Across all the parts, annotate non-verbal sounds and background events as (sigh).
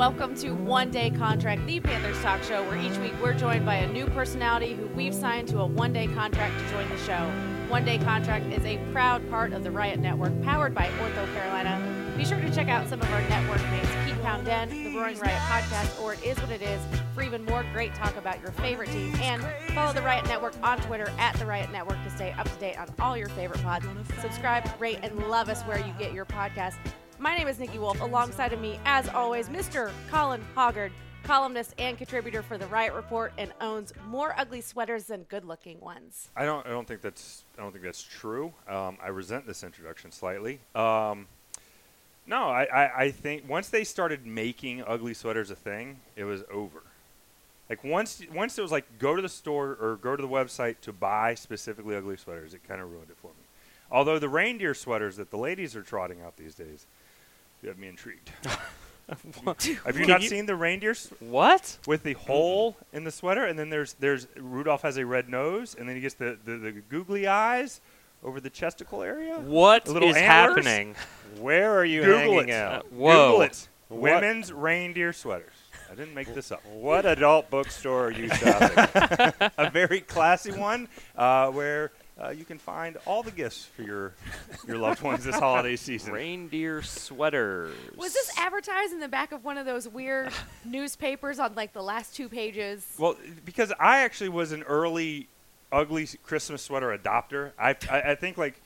Welcome to One Day Contract, the Panthers talk show, where each week we're joined by a new personality who we've signed to a one day contract to join the show. One Day Contract is a proud part of the Riot Network, powered by OrthoCarolina. Be sure to check out some of our network mates, Keep Pound Den, the Roaring Riot podcast, or It Is What It Is, for even more great talk about your favorite team. And follow the Riot Network on Twitter at the Riot Network to stay up to date on all your favorite pods. Subscribe, rate, and love us where you get your podcast. My name is Nikki Wolf. Alongside of me, as always, Mr. Colin Hoggard, columnist and contributor for the Riot Report, and owns more ugly sweaters than good-looking ones. I don't. I don't think that's. I don't think that's true. Um, I resent this introduction slightly. Um, no, I, I, I think once they started making ugly sweaters a thing, it was over. Like once once it was like go to the store or go to the website to buy specifically ugly sweaters, it kind of ruined it for me. Although the reindeer sweaters that the ladies are trotting out these days, you have me intrigued. (laughs) have you not you- seen the reindeer s- What? with the hole in the sweater, and then there's there's Rudolph has a red nose, and then he gets the, the, the googly eyes over the chesticle area. What is antlers? happening? Where are you Google hanging it. out? Whoa. Google it. What- Women's reindeer sweaters. I didn't make this up. What adult bookstore are you shopping? (laughs) a very classy one uh, where uh, you can find all the gifts for your your loved ones this holiday season. Reindeer sweaters. Was this advertised in the back of one of those weird (laughs) newspapers on like the last two pages? Well, because I actually was an early ugly Christmas sweater adopter. I I, I think like.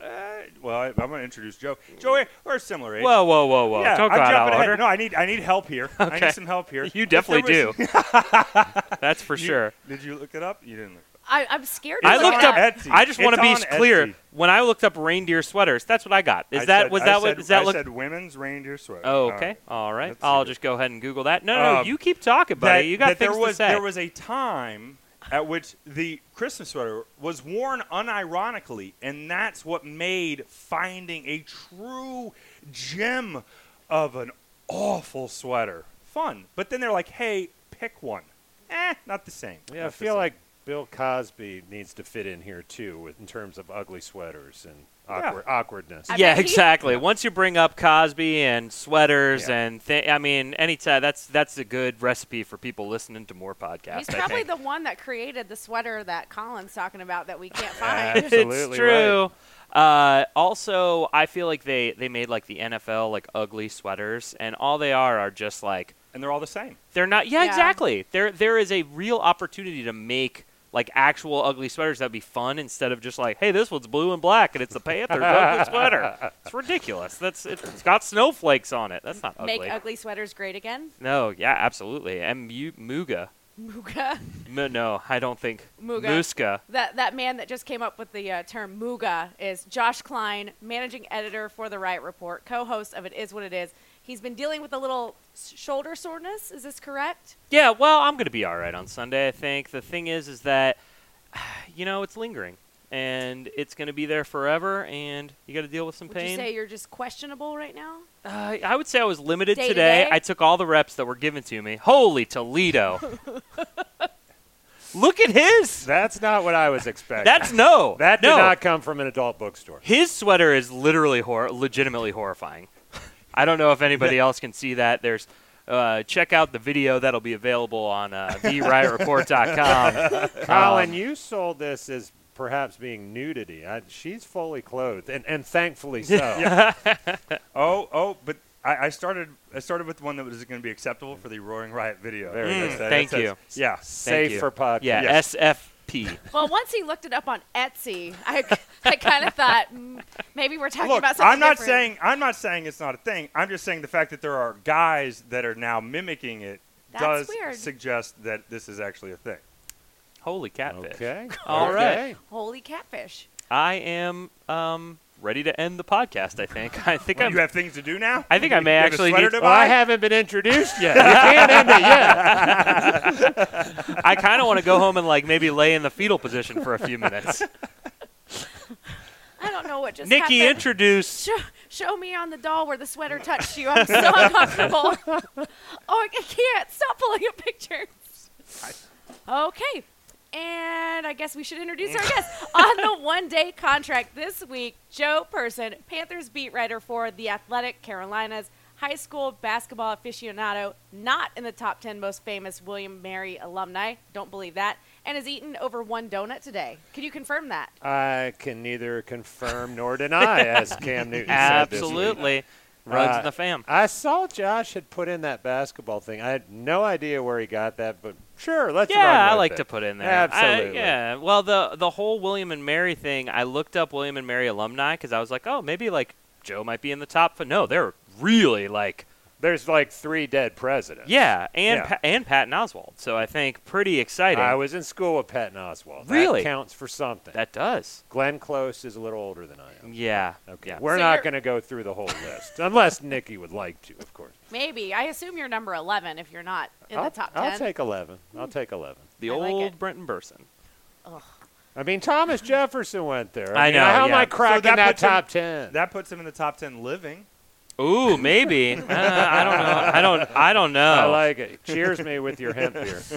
Uh, well, I, I'm going to introduce Joe. Joe, we're- we're a similar age. Whoa, whoa, whoa, whoa! Yeah, Don't I'm out jumping of ahead. order. No, I need I need help here. Okay. I need some help here. You definitely do. (laughs) That's for You- sure. Did you look it up? You didn't. Look it I, I'm scared. I looked up. Etsy. I just want to be clear. Etsy. When I looked up reindeer sweaters, that's what I got. Is I that said- was I that what said- does that I look? said women's reindeer sweater. Oh, okay. All right. Let's I'll what- just go ahead and Google that. No, no, Um, you keep talking, buddy. that, you got things there was to say. there was a time at which the Christmas sweater was worn unironically, and that's what made finding a true gem of an awful sweater fun. But then they're like, "Hey, pick one." Eh, not the same. yeah, I Not the feel like Bill Cosby needs to fit in here too, with, in terms of ugly sweaters and Yeah. awkward, awkwardness. I yeah, bet he- exactly. Once you bring up Cosby and sweaters Yeah. and th- I mean, anytime that's that's a good recipe for people listening to more podcasts. He's I probably think. the one that created the sweater that Colin's talking about that we can't (laughs) find. Absolutely it's true. Uh, also, I feel like they they made like the NFL like ugly sweaters, and all they are are just like and they're all the same. they're not. Yeah, Yeah. exactly. There there is a real opportunity to make like actual ugly sweaters that'd be fun instead of just like, hey, this one's blue and black and it's the Panthers (laughs) ugly sweater. It's ridiculous. That's it's got snowflakes on it. That's not ugly. Make ugly sweaters great again. no, yeah, absolutely. And mu- Muga. Muga. (laughs) M- no, I don't think Muga. Muska. That that man that just came up with the uh, term Muga is Josh Klein, managing editor for the Riot Report, co-host of It Is What It Is. He's been dealing with a little shoulder soreness. Is this correct? Yeah, well, I'm going to be all right on Sunday, I think. The thing is is that (sighs) you know, it's lingering and it's going to be there forever and you got to deal with some Would you say you're just questionable right now? Uh, I would say I was limited Day today. day? I took all the reps that were given to me. Holy Toledo. (laughs) Look at his. That's not what I was expecting. That's no. that did no. not come from an adult bookstore. His sweater is literally hor- legitimately horrifying. I don't know if anybody else can see that. There's uh, check out the video that'll be available on uh, theriotreport.com. (laughs) Colin, Um, you sold this as perhaps being nudity. I, she's fully clothed, and, and thankfully so. (laughs) Oh, oh, but I, I started. I started with one that was going to be acceptable for the Roaring Riot video. Very It good. says- Thank it you. says- Yeah. Safe you. for podcast. Yeah, Yes. SFP. Well, once he looked it up on Etsy, I, I kind of thought mm, maybe we're talking Look, about something I'm not different. saying I'm not saying it's not a thing. I'm just saying the fact that there are guys that are now mimicking it That's does weird. suggest that this is actually a thing. Holy catfish. Okay. All right. Okay. Holy catfish. I am um, ready to end the podcast, I think. (laughs) I think Well, I'm you have things to do now. I think I may You have a actually need- to Well, I haven't been introduced yet. (laughs) You can't end it yet. (laughs) I kind of want to go home and like maybe lay in the fetal position for a few minutes. I don't know what just Nikki, happened. introduce. Show, show me on the doll where the sweater touched you. I'm so uncomfortable. oh, I can't. Stop pulling up pictures. Okay. And I guess we should introduce our (laughs) guest on the one day contract this week. Joe Person, Panthers beat writer for The Athletic Carolinas, high school basketball aficionado, not in the top 10 most famous William Mary alumni. Don't believe that. And has eaten over one donut today. Can you confirm that? I can neither confirm nor deny, as Cam Newton said. Absolutely. Runs Uh, in the fam. I saw Josh had put in that basketball thing. I had no idea where he got that, but sure, let's run Yeah, I like it. to put in there. I- Absolutely. yeah. Well, the the whole William and Mary thing, I looked up William and Mary alumni because I was like, oh, maybe like Joe might be in the top. But no, they're really like, There's like three dead presidents. yeah, and Yeah. Pa- and Patton Oswalt. So I think pretty exciting. I was in school with Patton Oswalt. Really? That counts for something. that does. Glenn Close is a little older than I am. Yeah. Okay. Yeah. We're So not going to go through the whole list, (laughs) unless Nikki would like to, of course. Maybe. I assume you're number 11 if you're not in I'll, the top 10. I'll take 11. I'll take 11. The I old it. Brenton Burson. I mean, Thomas Jefferson went there. I mean, know, How am yeah. I So cracking that that, puts him- top 10? That puts him in the top 10 living. Ooh, maybe. (laughs) uh, I don't know. I don't. I don't know. I like it. Cheers me with your hemp beer. (laughs)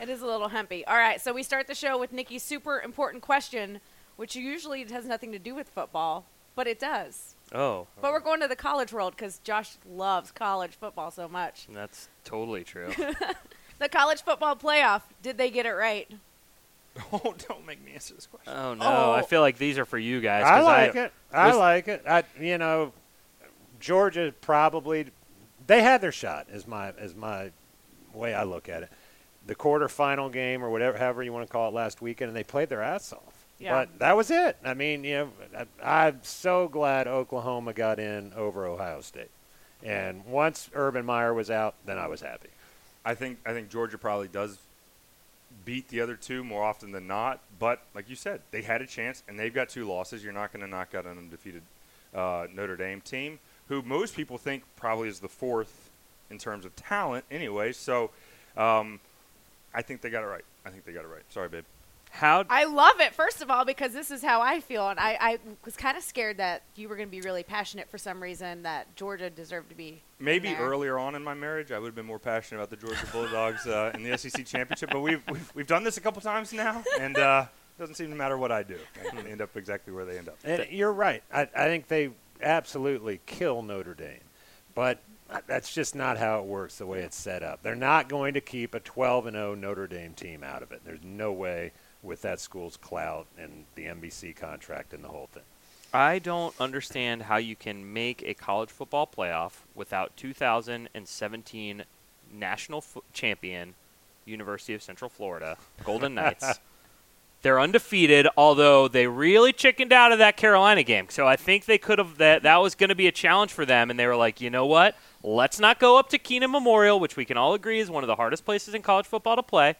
It is a little hempy. All right, so we start the show with Nikki's super important question, which usually has nothing to do with football, but it does. oh, But we're going to the college world because Josh loves college football so much. that's totally true. (laughs) The college football playoff, did they get it right? (laughs) Oh, don't make me answer this question. Oh no, I Oh. feel like these are for you guys. I like it. I was- like it. I, you know, Georgia probably they had their shot. Is my is my way I look at it. The quarterfinal game or whatever, however you want to call it, last weekend, and they played their ass off. Yeah. But that was it. I mean, you know, I, I'm so glad Oklahoma got in over Ohio State. And once Urban Meyer was out, then I was happy. I think I think Georgia probably does beat the other two more often than not. But like you said, they had a chance, and they've got two losses. You're not going to knock out an undefeated uh, Notre Dame team, who most people think probably is the fourth in terms of talent, anyway. So um, I think they got it right. I think they got it right. Sorry, babe. How? I love it, first of all, because this is how I feel. And I, I was kind of scared that you were going to be really passionate for some reason that Georgia deserved to be. in Maybe there. earlier on in my marriage, I would have been more passionate about the Georgia Bulldogs uh, in the SEC (laughs) championship. But we've, we've we've done this a couple times now, and uh, it doesn't seem to matter what I do. They end up exactly where they end up. And you're right. I, I think they absolutely kill Notre Dame, but that's just not how it works. The way it's set up, they're not going to keep a 12 and 0 Notre Dame team out of it. There's no way with that school's clout and the NBC contract and the whole thing. I don't understand how you can make a college football playoff without 2017 national fo- champion, University of Central Florida, Golden Knights. (laughs) They're undefeated, although they really chickened out of that Carolina game. So I think they could have that that was going to be a challenge for them, and they were like, you know what? Let's not go up to Kenan Memorial, which we can all agree is one of the hardest places in college football to play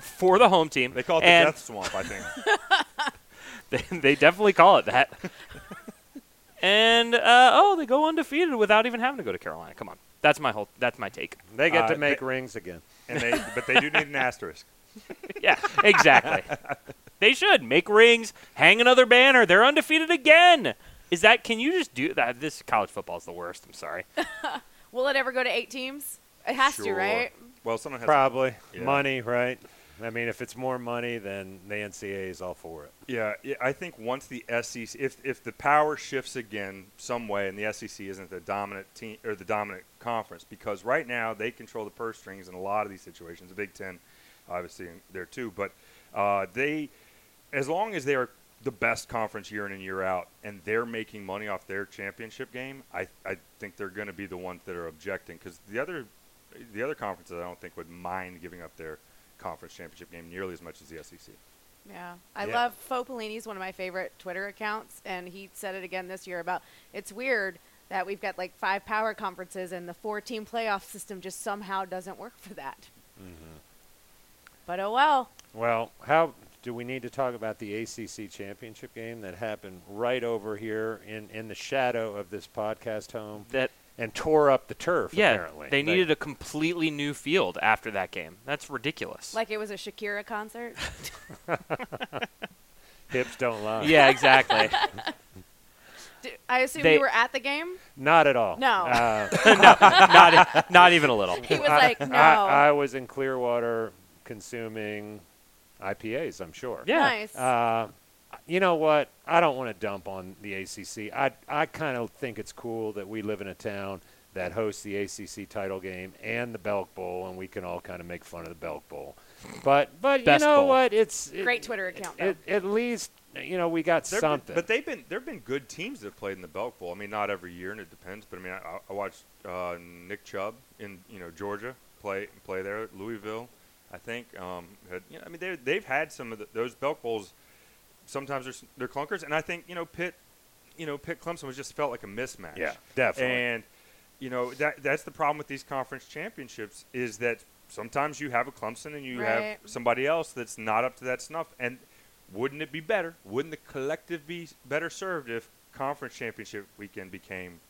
for the home team. They call it And- the Death Swamp, I think. (laughs) they, they definitely call it that. (laughs) and uh, oh, they go undefeated without even having to go to Carolina. Come on, that's my whole. That's my take. They get Uh, to make they- rings again. (laughs) and they, but they do need an asterisk. Yeah, exactly. they should make rings, hang another banner. They're undefeated again. Is that? Can you just do that? This college football is the worst. I'm sorry. Will it ever go to eight teams? It has to, right? Well, someone has Probably Yeah. money, right? I mean, if it's more money, then the NCAA is all for it. Yeah, I think once the SEC, if if the power shifts again some way, and the SEC isn't the dominant team or the dominant conference, because right now they control the purse strings in a lot of these situations. The Big Ten, obviously, there too, but uh, they, as long as they are the best conference year in and year out, and they're making money off their championship game, I I think they're going to be the ones that are objecting, because the other the other conferences I don't think would mind giving up their conference championship game nearly as much as the SEC. Yeah. I Yeah. love Faux Pelini's one of my favorite Twitter accounts, and he said it again this year about it's weird that we've got like five power conferences and the four team playoff system just somehow doesn't work for that. Mm-hmm. But oh well. Well, how do we need to talk about the ACC championship game that happened right over here in, in the shadow of this podcast home That and tore up the turf? yeah, apparently they needed a completely new field after that game. That's ridiculous. Like it was a Shakira concert. (laughs) (laughs) hips don't lie. yeah, exactly. (laughs) I assume They- you were at the game? not at all. No. Uh, not not even a little. He was like, no. I, I was in Clearwater consuming IPAs. I'm sure. Yeah. Nice. Uh, you know what? I don't want to dump on the ACC. I I kind of think it's cool that we live in a town that hosts the ACC title game and the Belk Bowl, and we can all kind of make fun of the Belk Bowl. But but Best you know bowl. what? It's it, Great Twitter account, though. It, at least you know we got There've something. Been, but they've been there've been good teams that have played in the Belk Bowl. I mean, not every year, and it depends. But I mean, I, I watched uh, Nick Chubb in you know Georgia play play there. Louisville, I think. Um, had, you know, I mean, they they've had some of the, those Belk Bowls. Sometimes they're, they're clunkers, and I think you know Pitt, you know Pitt Clemson was just felt like a mismatch. Yeah, definitely. And you know that that's the problem with these conference championships is that sometimes you have a Clemson and you Right. have somebody else that's not up to that snuff. And wouldn't it be better? Wouldn't the collective be better served if conference championship weekend became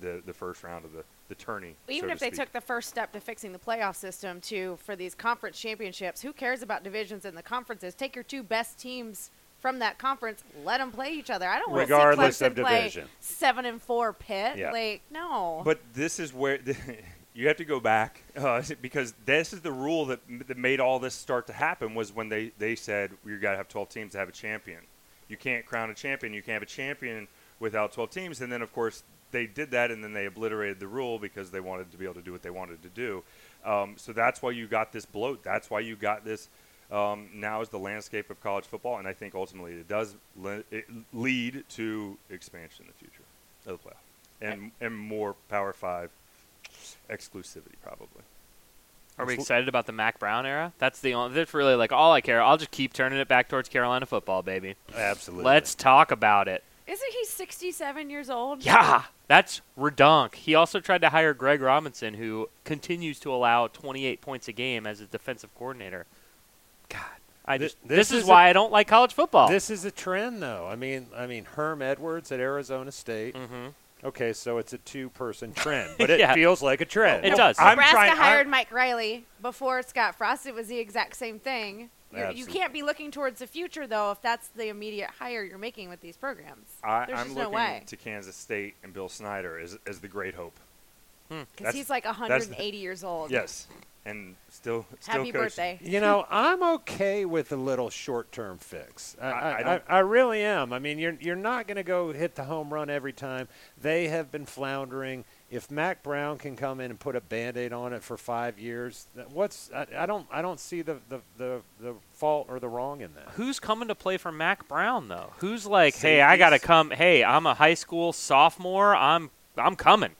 the the first round of the the tourney? Even so if to they speak? took the first step to fixing the playoff system too for these conference championships, who cares about divisions in the conferences? Take your two best teams from that conference, let them play each other. I don't want to see Clemson of play division. seven and four Pitt. Yeah. Like no. But this is where (laughs) you have to go back uh, (laughs) because this is the rule that, that made all this start to happen was when they, they said you got to have 12 teams to have a champion. You can't crown a champion. You can't have a champion without 12 teams. And then, of course, they did that and then they obliterated the rule because they wanted to be able to do what they wanted to do. Um, so that's why you got this bloat. That's why you got this. Um, now is the landscape of college football, and I think ultimately it does le- it lead to expansion in the future of the playoff and and more Power Five exclusivity probably. Are we excited about the Mack Brown era? That's the only. That's really like all I care. I'll just keep turning it back towards Carolina football, baby. Absolutely. Let's talk about it. Isn't he 67 years old? Yeah, that's redunk. He also tried to hire Greg Robinson, who continues to allow 28 points a game as a defensive coordinator. God, I just this this, is, is why a- I don't like college football. This is a trend, though. I mean, I mean, Herm Edwards at Arizona State. hmm Okay, so it's a two-person (laughs) trend, but it Yeah. feels like a trend. It does. I'm Nebraska trying- hired I'm- Mike Riley before Scott Frost. It was the exact same thing. You're, you Absolutely. can't be looking towards the future though if that's the immediate hire you're making with these programs. I, There's I'm just looking no way to Kansas State and Bill Snyder as as the great hope. because that's- he's like that's- 180 years old. Yes, and still still Happy coaching. birthday. You know, (laughs) I'm okay with a little short-term fix. I, I- I I, I, really am. I mean, you're you're not going to go hit the home run every time. They have been floundering. If Mack Brown can come in and put a Band-Aid on it for five years, what's I, I don't I don't see the, the, the, the fault or the wrong in that. Who's coming to play for Mack Brown though? Who's like, hey, I gotta come. Hey, I'm a high school sophomore. I'm I'm coming.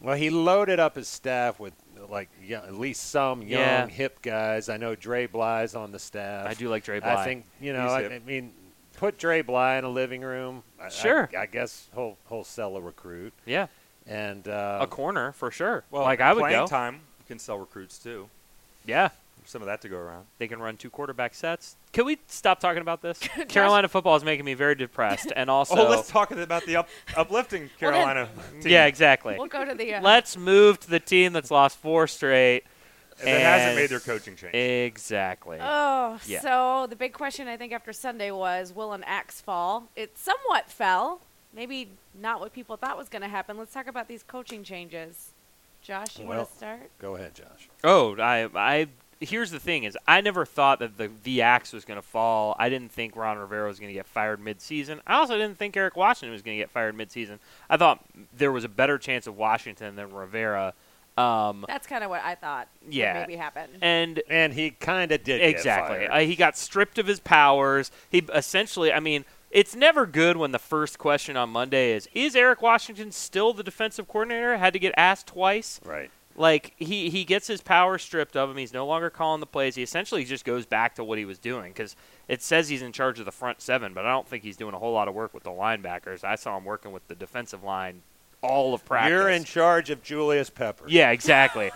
Well, he loaded up his staff with like young, at least some young Yeah. hip guys. I know Dre Bly's on the staff. I do like Dre Bly. I think you know. I. I mean, put Dre Bly in a living room. I- I- Sure. I, guess he'll he'll sell a recruit yeah, and uh, a corner for sure. Well, like I would playing go. time can sell recruits too. Yeah, Some of that to go around. they can run two quarterback sets. Can we stop talking about this? (laughs) Carolina football is making me very depressed, and (laughs) also oh, let's talk about the up, uplifting (laughs) Well, Carolina team. yeah, exactly. We'll go to the. Uh, Let's move to the team that's lost four straight. that hasn't made their coaching change. Exactly. Oh, Yeah. so the big question I think after Sunday was will an axe fall? It somewhat fell. Maybe not what people thought was going to happen. Let's talk about these coaching changes. Josh, you Well- want to start? go ahead, Josh. Oh, I, I. Here's the thing: is I never thought that the the axe was going to fall. I didn't think Ron Rivera was going to get fired mid-season. I also didn't think Eric Washington was going to get fired mid-season. I thought there was a better chance of Washington than Rivera. Um, That's kind of what I thought Yeah. maybe happen. and And he kind of did get exactly, fired. uh, he got stripped of his powers. He essentially, I mean, it's never good when the first question on Monday is, "Is Eric Washington still the defensive coordinator?" Had to get asked twice. right. Like he he gets his power stripped of him. He's no longer calling the plays. He essentially just goes back to what he was doing because it says he's in charge of the front seven, but I don't think he's doing a whole lot of work with the linebackers. I saw him working with the defensive line all of practice. You're in charge of Julius Pepper. Yeah, exactly.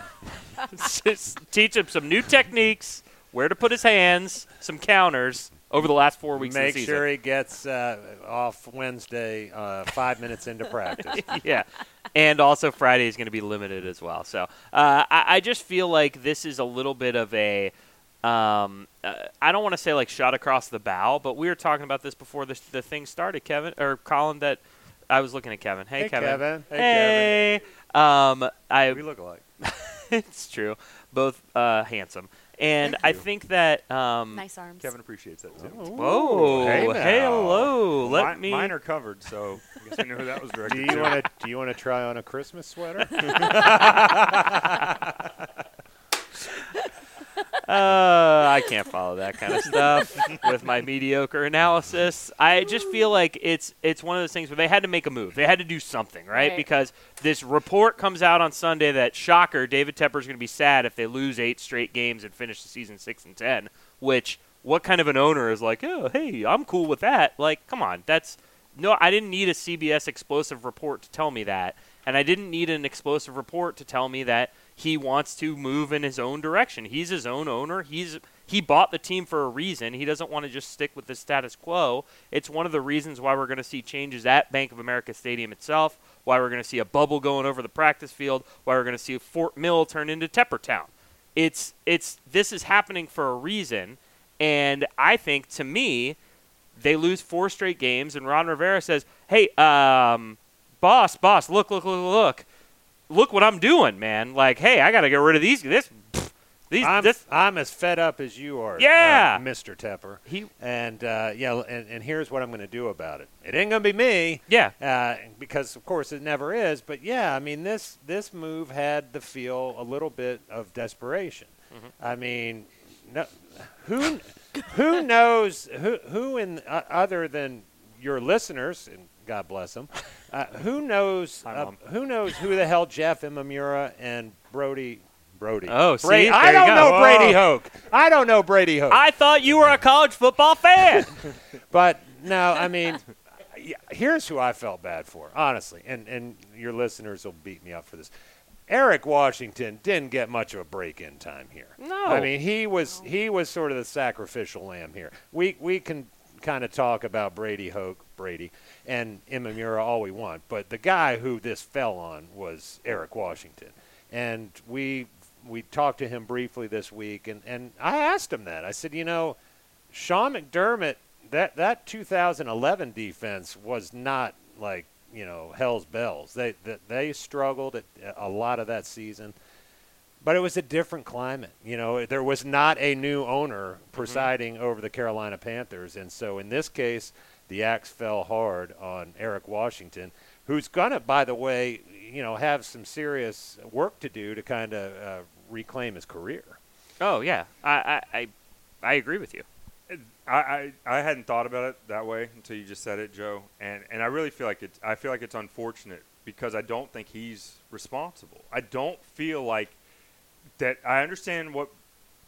(laughs) (laughs) Teach him some new techniques, where to put his hands, some counters over the last four weeks Make of the season. sure he gets uh, off Wednesday, uh, five minutes into practice. (laughs) yeah. And also Friday is going to be limited as well. So uh, I, I just feel like this is a little bit of a. Um, uh, I don't want to say like shot across the bow, but we were talking about this before the, the thing started, Kevin or Colin. That I was looking at Kevin. Hey, Hey, Kevin. Kevin. Hey, Hey. Um, I we look alike. (laughs) it's true. Both uh, handsome, and I think that um, nice arms. Kevin appreciates that too. Ooh, Whoa! hey now. hello Mi- me. mine are covered, so I guess we know who that was Do directed you want to? Do you want to try on a Christmas sweater? (laughs) (laughs) Uh, I can't follow that kind of stuff with my mediocre analysis. I just feel like it's it's one of those things where they had to make a move. They had to do something, right? Right. Because this report comes out on Sunday that shocker, David Tepper is going to be sad if they lose eight straight games and finish the season six and ten. Which what kind of an owner is like, oh hey, I'm cool with that? Like, come on, that's no. I didn't need a CBS explosive report to tell me that, and I didn't need an explosive report to tell me that he wants to move in his own direction. He's his own owner. He's he bought the team for a reason. He doesn't want to just stick with the status quo. It's one of the reasons why we're going to see changes at Bank of America Stadium itself, why we're going to see a bubble going over the practice field, why we're going to see Fort Mill turn into Teppertown. It's it's this is happening for a reason, and I think to me, they lose four straight games, and Ron Rivera says, "Hey, um, boss, boss, look, look, look, look, look what I'm doing, man. Like, hey, I got to get rid of these. This, these, I'm, this. I'm as fed up as you are, Yeah. uh, Mr. Tepper. He, And uh, yeah, and, and here's what I'm going to do about it. It ain't going to be me, yeah, uh, because of course it never is. But yeah, I mean this this move had the feel a little bit of desperation. Mm-hmm. I mean, no, who who knows who who in uh, other than your listeners and God bless them, uh, who knows Hi, uh, who knows who the hell Jeff Imamura and Brody. Brody. Oh, see? Brady. I don't know Whoa. Brady Hoke. I don't know Brady Hoke. I thought you were a college football fan. (laughs) But no, I mean, here's who I felt bad for, honestly, and and your listeners will beat me up for this. Eric Washington didn't get much of a break-in time here. No. I mean he was he was sort of the sacrificial lamb here. We we can kind of talk about Brady Hoke, Brady, and Imamura all we want, but the guy who this fell on was Eric Washington, and we we talked to him briefly this week, and and I asked him that. I said, you know. Sean McDermott, that that 2011 defense was not like you know hell's bells. They they, they struggled at a lot of that season, but it was a different climate. You know, there was not a new owner mm-hmm. presiding over the Carolina Panthers, and so in this case, the axe fell hard on Eric Washington, who's gonna, by the way, you know, have some serious work to do to kind of uh, reclaim his career. oh yeah, I, I, I, I agree with you. I, I, I hadn't thought about it that way until you just said it, Joe. And and I really feel like it's I feel like it's unfortunate because I don't think he's responsible. I don't feel like that. I understand what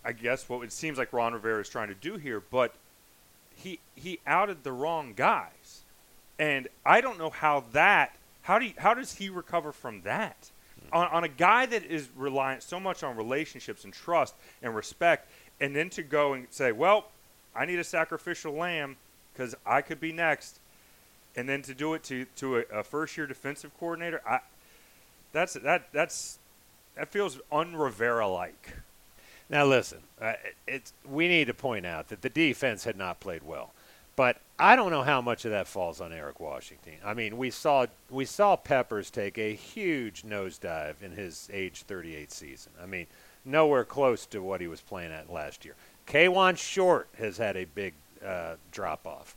I guess what it seems like Ron Rivera is trying to do here, but he he outed the wrong guys, and I don't know how that how do you, how does he recover from that? Hmm. On, on a guy that is reliant so much on relationships and trust and respect, and then to go and say, well, I need a sacrificial lamb because I could be next, and then to do it to to a, a first year defensive coordinator, I that's that that's that feels un-Rivera like. Now listen, uh, it's we need to point out that the defense had not played well, but I don't know how much of that falls on Eric Washington. I mean, we saw we saw Peppers take a huge nosedive in his age 38 season. I mean, nowhere close to what he was playing at last year. Kawann Short has had a big uh, drop off.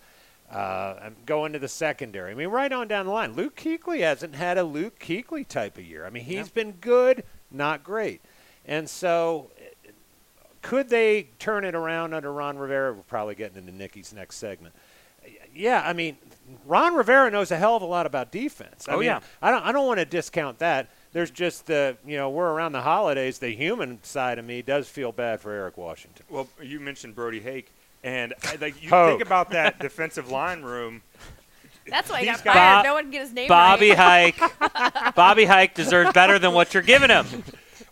Uh, I'm going to the secondary. I mean, right on down the line. Luke Kuechly hasn't had a Luke Kuechly type of year. I mean, he's Yep. been good, not great. And so, could they turn it around under Ron Rivera? We're probably getting into Nikki's next segment. Yeah, I mean, Ron Rivera knows a hell of a lot about defense. I Oh, mean, yeah. I don't. I don't want to discount that. There's just the you know we're around the holidays. The human side of me does feel bad for Eric Washington. Well, you mentioned Brody Hake, and I- like you Hoke. think about that (laughs) defensive line room. That's why he got fired. Bob- no one can get his name Bobby right. Hike, (laughs) Bobby Hike deserves better than what you're giving him.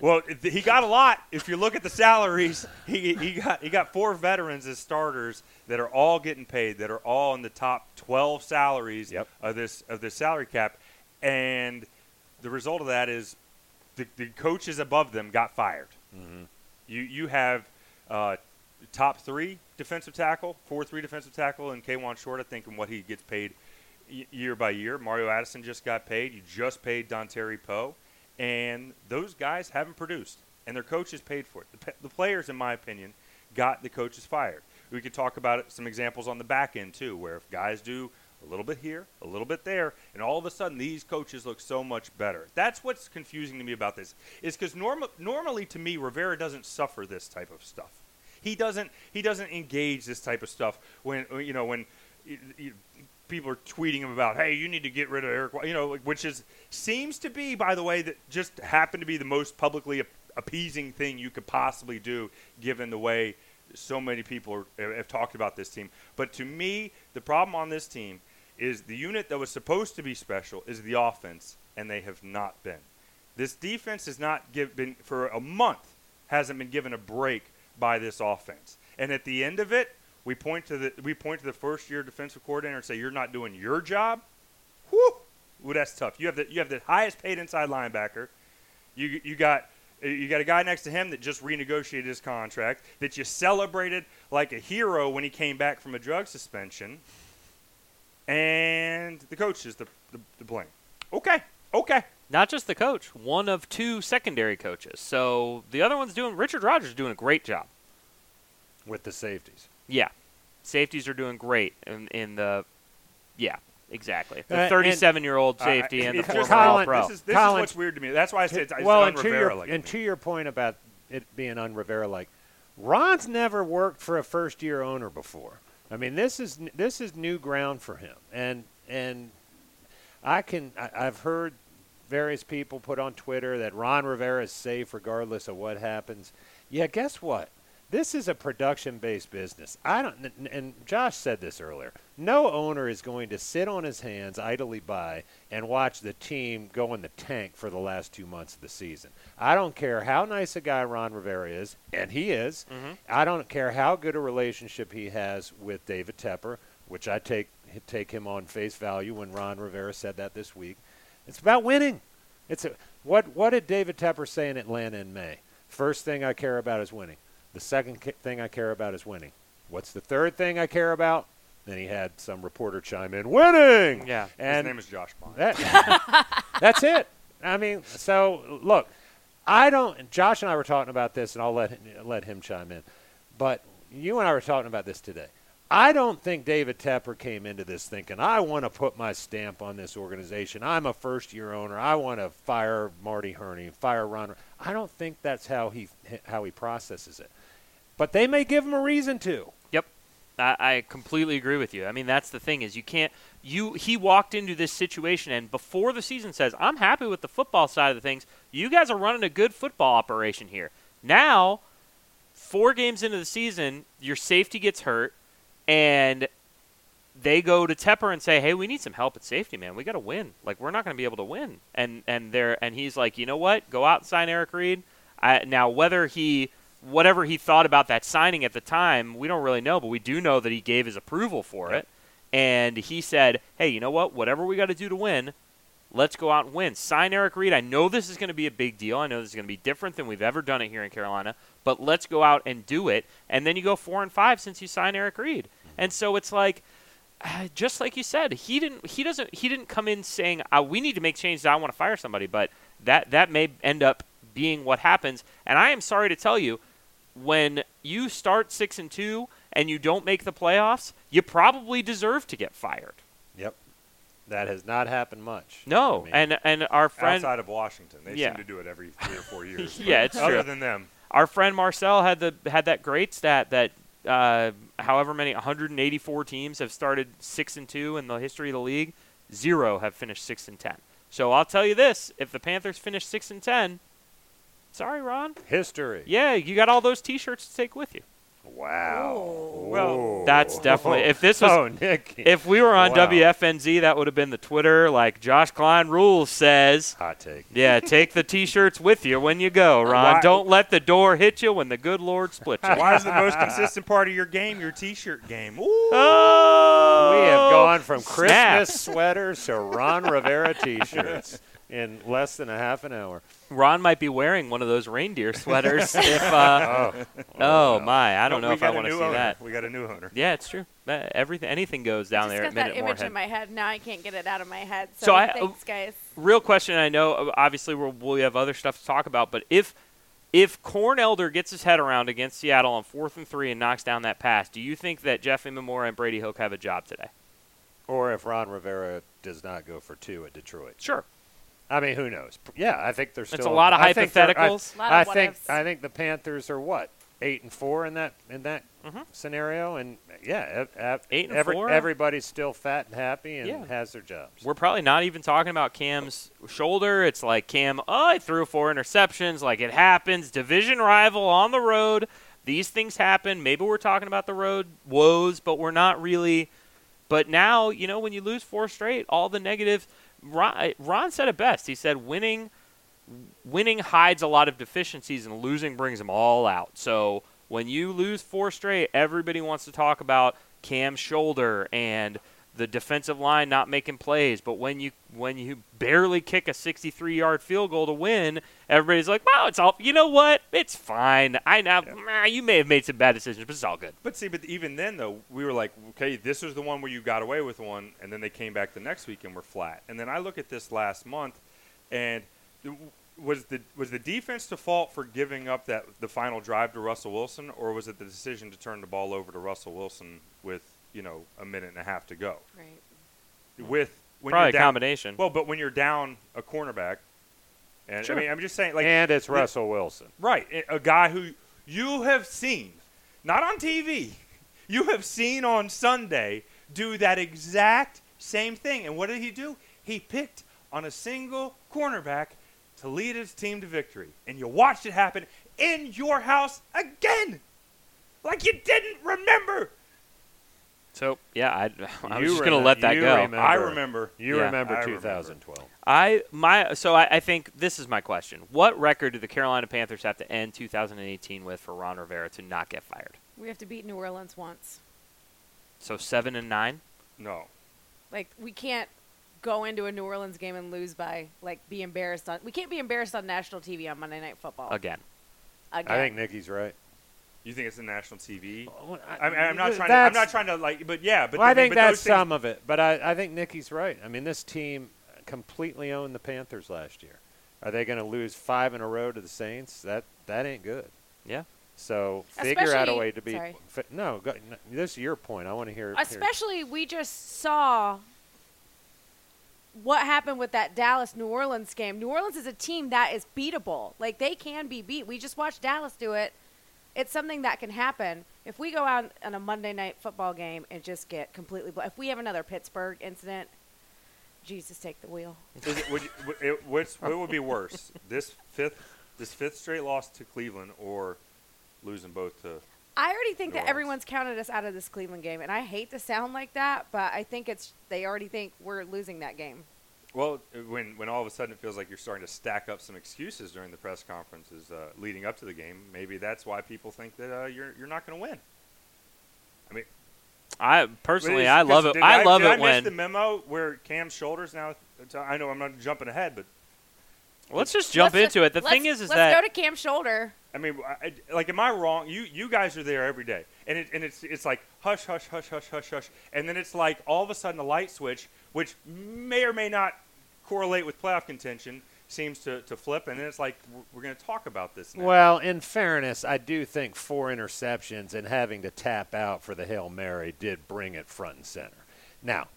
Well, he got a lot. If you look at the salaries, he, he got he got four veterans as starters that are all getting paid, that are all in the top 12 salaries Yep. of this of this salary cap, and the result of that is the, the coaches above them got fired. You you have uh, top three defensive tackle, four three defensive tackle, and Kawann Short. I think and what he gets paid y- year by year. Mario Addison just got paid. You just paid Dontari Poe, and those guys haven't produced, and their coaches paid for it. The, the players, in my opinion, got the coaches fired. We could talk about it, some examples on the back end too, where if guys do a little bit here, a little bit there, and all of a sudden these coaches look so much better. That's what's confusing to me about this. Is because norm- normally to me Rivera doesn't suffer this type of stuff. He doesn't he doesn't engage this type of stuff when you know when y- y- people are tweeting him about, hey, you need to get rid of Eric, you know, which is seems to be, by the way, that just happened to be the most publicly appeasing thing you could possibly do, given the way so many people are, have talked about this team. But to me, the problem on this team is the unit that was supposed to be special is the offense, and they have not been. This defense has not give, been for a month hasn't been given a break by this offense. And at the end of it, we point to the we point to the first year defensive coordinator and say you're not doing your job. Whew, Ooh, that's tough. You have the you have the highest paid inside linebacker. You you got uh, you got a guy next to him that just renegotiated his contract that you celebrated like a hero when he came back from a drug suspension. And the coach is the the, the blame. Okay, okay. Not just the coach, one of two secondary coaches. So the other one's doing. Richard Rodgers doing a great job. with the safeties. Yeah, safeties are doing great in, in the. Yeah, exactly. Uh, The and- 37-year-old Uh, safety and the it's former just- Colin, All-Pro. This is this Colin- is what's weird to me. That's why I said it's, it's well, and to, un-Rivera your, like and to to your point about it being un Rivera like, Ron's never worked for a first year owner before. I mean, this is this is new ground for him, and and I can I, I've heard various people put on Twitter that Ron Rivera is safe regardless of what happens. Yeah, guess what? This is a production-based business. I don't, and Josh said this earlier. No owner is going to sit on his hands idly by and watch the team go in the tank for the last two months of the season. I don't care how nice a guy Ron Rivera is, and he is. Mhm. I don't care how good a relationship he has with David Tepper, which I take take him on face value when Ron Rivera said that this week. It's about winning. It's a, what what did David Tepper say in Atlanta in May? First thing I care about is winning. The second ca- thing I care about is winning. What's the third thing I care about? Then he had some reporter chime in, winning. Yeah. and His name is Josh Bond. that, (laughs) that's it. I mean, so look, I don't. Josh and I were talking about this, and I'll let him, let him chime in. But you and I were talking about this today. I don't think David Tepper came into this thinking I want to put my stamp on this organization. I'm a first-year owner. I want to fire Marty Hurney, fire Ron. I don't think that's how he how he processes it. But they may give him a reason to. Yep. I, I completely agree with you. I mean, that's the thing is you can't you he walked into this situation and before the season says, "I'm happy with the football side of things. You guys are running a good football operation here." Now, 4 games into the season, your safety gets hurt and they go to Tepper and say, "Hey, we need some help at safety, man. We got to win. Like we're not going to be able to win." And and there and he's like, "You know what? Go out and sign Eric Reid." I, now whether he whatever he thought about that signing at the time, we don't really know, but we do know that he gave his approval for Yep. it. And he said, "Hey, you know what? Whatever we got to do to win, let's go out and win. Sign Eric Reid. I know this is going to be a big deal. I know this is going to be different than we've ever done it here in Carolina, but let's go out and do it. And then you go four and five since you sign Eric Reid. And so it's like, uh, just like you said, he didn't. He doesn't. He didn't come in saying, uh, "We need to make changes. I want to fire somebody." But that that may end up being what happens. And I am sorry to tell you, when you start six and two and you don't make the playoffs, you probably deserve to get fired. Yep. That has not happened much. No, I mean, and and our friend Outside of Washington, they Yeah. seem to do it every three or four (laughs) years. Yeah, it's other true. than them, our friend Marcel had the had that great stat that uh, however many 184 teams have started six and two in the history of the league, zero have finished six and ten. So I'll tell you this: if the Panthers finish six and ten, sorry, Ron. history. Yeah, you got all those T-shirts to take with you. Wow. Ooh. Well, That's definitely if this was (laughs) oh, Nick. if we were on Wow. WFNZ, that would have been the Twitter. Like Josh Klein rules says, hot take. yeah, take the T-shirts with you when you go, Ron. Why- Don't let the door hit you when the good Lord splits you. why is the most consistent part of your game your T-shirt game? Ooh. (laughs) Oh, We have gone from snap. Christmas sweaters to Ron Rivera T-shirts (laughs) in less than a half an hour. Ron might be wearing one of those reindeer (laughs) sweaters. if uh, oh my, I don't know if I want to see owner. that. We got a new owner. Yeah, it's true. Uh, everything, anything goes down I just there got at that image Moorhead. in my head. Now I can't get it out of my head. So, So I- thanks, guys. Real question. I know, uh, obviously, we'll, we have other stuff to talk about, but if if Corn Elder gets his head around against Seattle on fourth and three and knocks down that pass, do you think that Jeff Imamura and Brady Hoke have a job today? Or if Ron Rivera does not go for two at Detroit. Sure. I mean, who knows? Yeah, I think there's still It's a lot of I think they're- I- hypotheticals. Lot I of what think. I think the Panthers are what eight and four in that in that Mhm. scenario, and yeah, ev- ev- Eight and every, four? everybody's still fat and happy and Yeah. has their jobs. We're probably not even talking about Cam's shoulder. It's like Cam, oh, I threw four interceptions. Like it happens. Division rival on the road. These things happen. Maybe we're talking about the road woes, but we're not really. But now, you know, when you lose four straight, all the negative. Ron, Ron said it best. He said winning, winning hides a lot of deficiencies, and losing brings them all out. So when you lose four straight, everybody wants to talk about Cam's shoulder and the defensive line not making plays. But when you when you barely kick a 63-yard field goal to win, everybody's like, "Wow, it's all. You know what? It's fine. I know nah, you may have made some bad decisions, but it's all good." But see, but even then though, we were like, okay, this was the one where you got away with one, and then they came back the next week and were flat. And then I look at this last month, and was the was the defense to fault for giving up that the final drive to Russell Wilson, or was it the decision to turn the ball over to Russell Wilson with you know a minute and a half to go? Right. With when Probably you're a combination. Well, but when you're down a cornerback, and Sure. I mean, I'm just saying, like, and it's the- Russell Wilson. Right, a- a guy who you have seen, not on TV, you have seen on Sunday do that exact same thing. And what did he do? He picked on a single cornerback to lead his team to victory. And you watched it happen in your house again. Like you didn't remember. So yeah, I, (laughs) I was You just gonna let that go. remember. I remember. You Yeah. remember I remember. 2012. I my so I, I think this is my question. What record do the Carolina Panthers have to end 2018 with for Ron Rivera to not get fired? We have to beat New Orleans once. So seven and nine. No. Like we can't go into a New Orleans game and lose by like be embarrassed on. We can't be embarrassed on national TV on Monday Night Football Again, again. I think Nikki's right. You think it's the national TV? Oh, well, I mean, I'm not trying. To, I'm not trying to like, but yeah. But well, I think but that's some of it, but I, I think Nikki's right. I mean, this team completely owned the Panthers last year. Are they going to lose five in a row to the Saints? That that ain't good. yeah. So figure out a way to be. Fi- no, go, n- this is your point. I want to hear. hear- Especially we just saw what happened with that Dallas New Orleans game. New Orleans is a team that is beatable. Like they can be beat. We just watched Dallas do it. It's something that can happen. If we go out on a Monday night football game and just get completely bl- if we have another Pittsburgh incident, Jesus take the wheel. It, would you, would it, what's, what would be worse, (laughs) this fifth, this fifth straight loss to Cleveland, or losing both to? I already think New that Orleans. everyone's counted us out of this Cleveland game, and I hate to sound like that, but I think it's they already think we're losing that game. Well, when when all of a sudden it feels like you're starting to stack up some excuses during the press conferences uh, leading up to the game, maybe that's why people think that uh, you're you're not going to win. I mean, I personally, is- I love 'cause it. did I love did it I miss when. the memo where Cam's shoulders now. I know I'm not jumping ahead, but let's just jump Let's into it. The thing is, is let's that go to Cam's shoulder. I mean, I, I- like, am I wrong? You you guys are there every day, and it, and it's it's like hush, hush, hush, hush, hush, hush, and then it's like all of a sudden a light switch, which may or may not correlate with playoff contention, seems to, to flip, and then it's like we're, we're going to talk about this now. Well, in fairness, I do think four interceptions and having to tap out for the hail mary did bring it front and center. Now,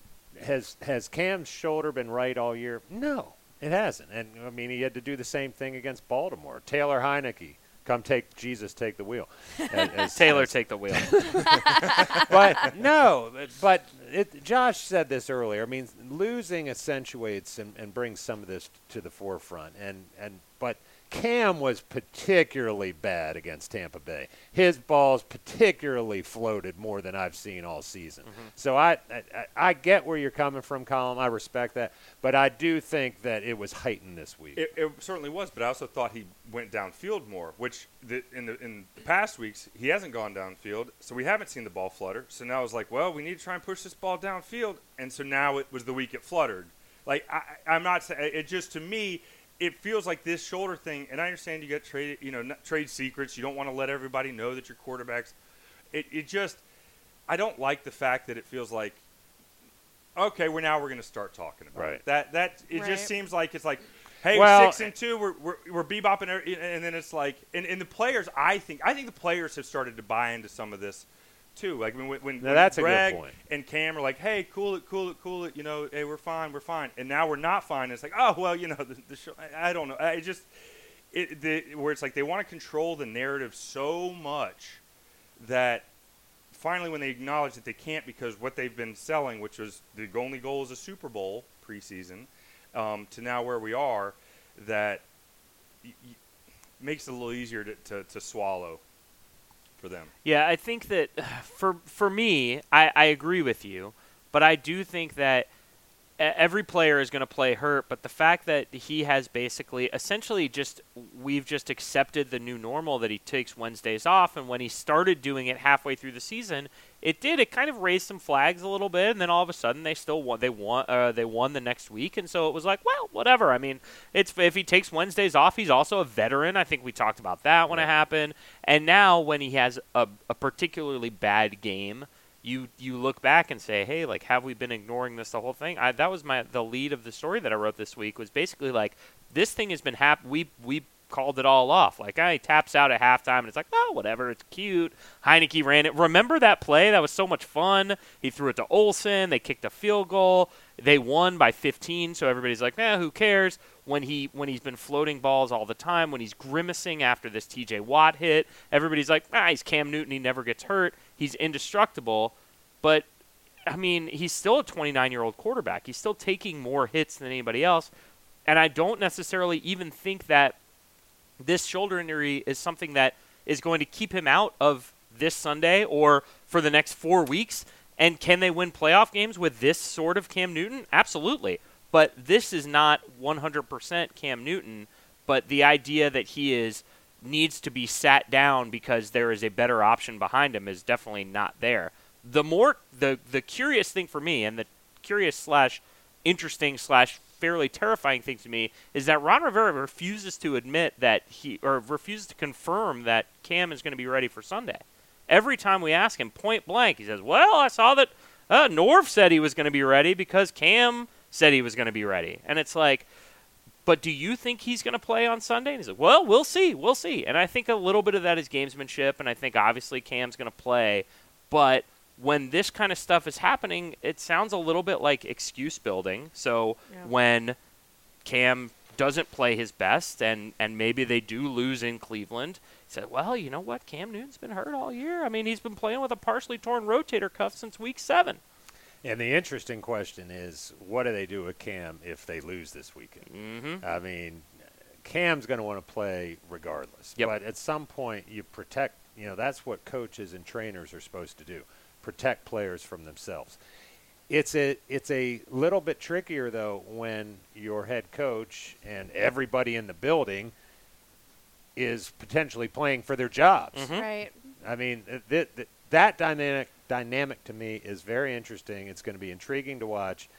has has Cam's shoulder been right all year? No, it hasn't. And I mean, he had to do the same thing against Baltimore. Taylor Heinicke, come take Jesus, take the wheel. As- (laughs) as- Taylor as- take the wheel. (laughs) but no, but it, Josh said this earlier. I mean, losing accentuates and, and brings some of this to the forefront. And, and but Cam was particularly bad against Tampa Bay. His balls particularly floated more than I've seen all season. Mm-hmm. So I, I I get where you're coming from, Colin. I respect that, but I do think that it was heightened this week. It, it certainly was, but I also thought he went downfield more, which the, in the in the past weeks he hasn't gone downfield, so we haven't seen the ball flutter. So now it's like, well, we need to try and push this ball downfield, and so now it was the week it fluttered. Like I, I- I'm not saying it just to me. It feels like this shoulder thing, and I understand you get trade, you know, not trade secrets. You don't want to let everybody know that your quarterbacks. It, it just, I don't like the fact that it feels like, okay, we're now we're going to start talking about Right. it. That that it Right. just seems like it's like, hey, Well- six and two, we're we're, we're bebopping, and then it's like, and, and the players, I think, I think the players have started to buy into some of this, too. Like when when, when Now, that's a good Greg point. and Cam are like, "Hey, cool it, cool it, cool it," you know, "Hey, we're fine, we're fine," and now we're not fine. It's like, oh well, you know, (laughs) the, the show. I, I don't know. I just it the, where it's like they want to control the narrative so much that finally when they acknowledge that they can't because what they've been selling, which was the only goal is a Super Bowl preseason, um, to now where we are, that y- y- makes it a little easier to, to, to swallow for them. Yeah, I think that (sighs) for for me, I, I agree with you, but I do think that every player is going to play hurt. But the fact that he has basically, essentially, just we've just accepted the new normal that he takes Wednesdays off, and when he started doing it halfway through the season, it did. It kind of raised some flags a little bit, and then all of a sudden they still won. They won. Uh, they won the next week, and so it was like, well, whatever. I mean, it's if he takes Wednesdays off, he's also a veteran. I think we talked about that when it happened. And now when he has a, a particularly bad game, you you look back and say, hey, like have we been ignoring this the whole thing? I, that was my the lead of the story that I wrote this week was basically like this thing has been hap- we we called it all off. Like I taps out at halftime and it's like, oh whatever, it's cute. Heinicke ran it. Remember that play? That was so much fun. He threw it to Olsen. They kicked a field goal. They won by 15, so everybody's like, eh, who cares? When he when he's been floating balls all the time, when he's grimacing after this T.J. Watt hit, everybody's like, ah, he's Cam Newton. He never gets hurt. He's indestructible. But I mean, he's still a 29 year old quarterback. He's still taking more hits than anybody else. And I don't necessarily even think that this shoulder injury is something that is going to keep him out of this Sunday or for the next four weeks. And can they win playoff games with this sort of Cam Newton? Absolutely. But this is not 100% Cam Newton. But the idea that he is needs to be sat down because there is a better option behind him is definitely not there. The more the the curious thing for me and the curious slash interesting slash fairly terrifying thing to me is that Ron Rivera refuses to admit that he or refuses to confirm that Cam is going to be ready for Sunday. Every time we ask him point blank, he says, "Well, I saw that uh, Norv said he was going to be ready because Cam said he was going to be ready," and it's like. But do you think he's going to play on Sunday? And he's like, well, we'll see. We'll see. And I think a little bit of that is gamesmanship, and I think obviously Cam's going to play. But when this kind of stuff is happening, it sounds a little bit like excuse building. So Yeah. when Cam doesn't play his best, and, and maybe they do lose in Cleveland, he said, well, you know what? Cam Newton's been hurt all year. I mean, he's been playing with a partially torn rotator cuff since week seven. And the interesting question is, what do they do with Cam if they lose this weekend? Mm-hmm. I mean, Cam's going to want to play regardless. Yep. But at some point, you protect. You know, that's what coaches and trainers are supposed to do: protect players from themselves. It's a it's a little bit trickier though when your head coach and everybody in the building is potentially playing for their jobs. Mhm. Right. I mean, th- th- that dynamic dynamic to me is very interesting. It's going to be intriguing to watch.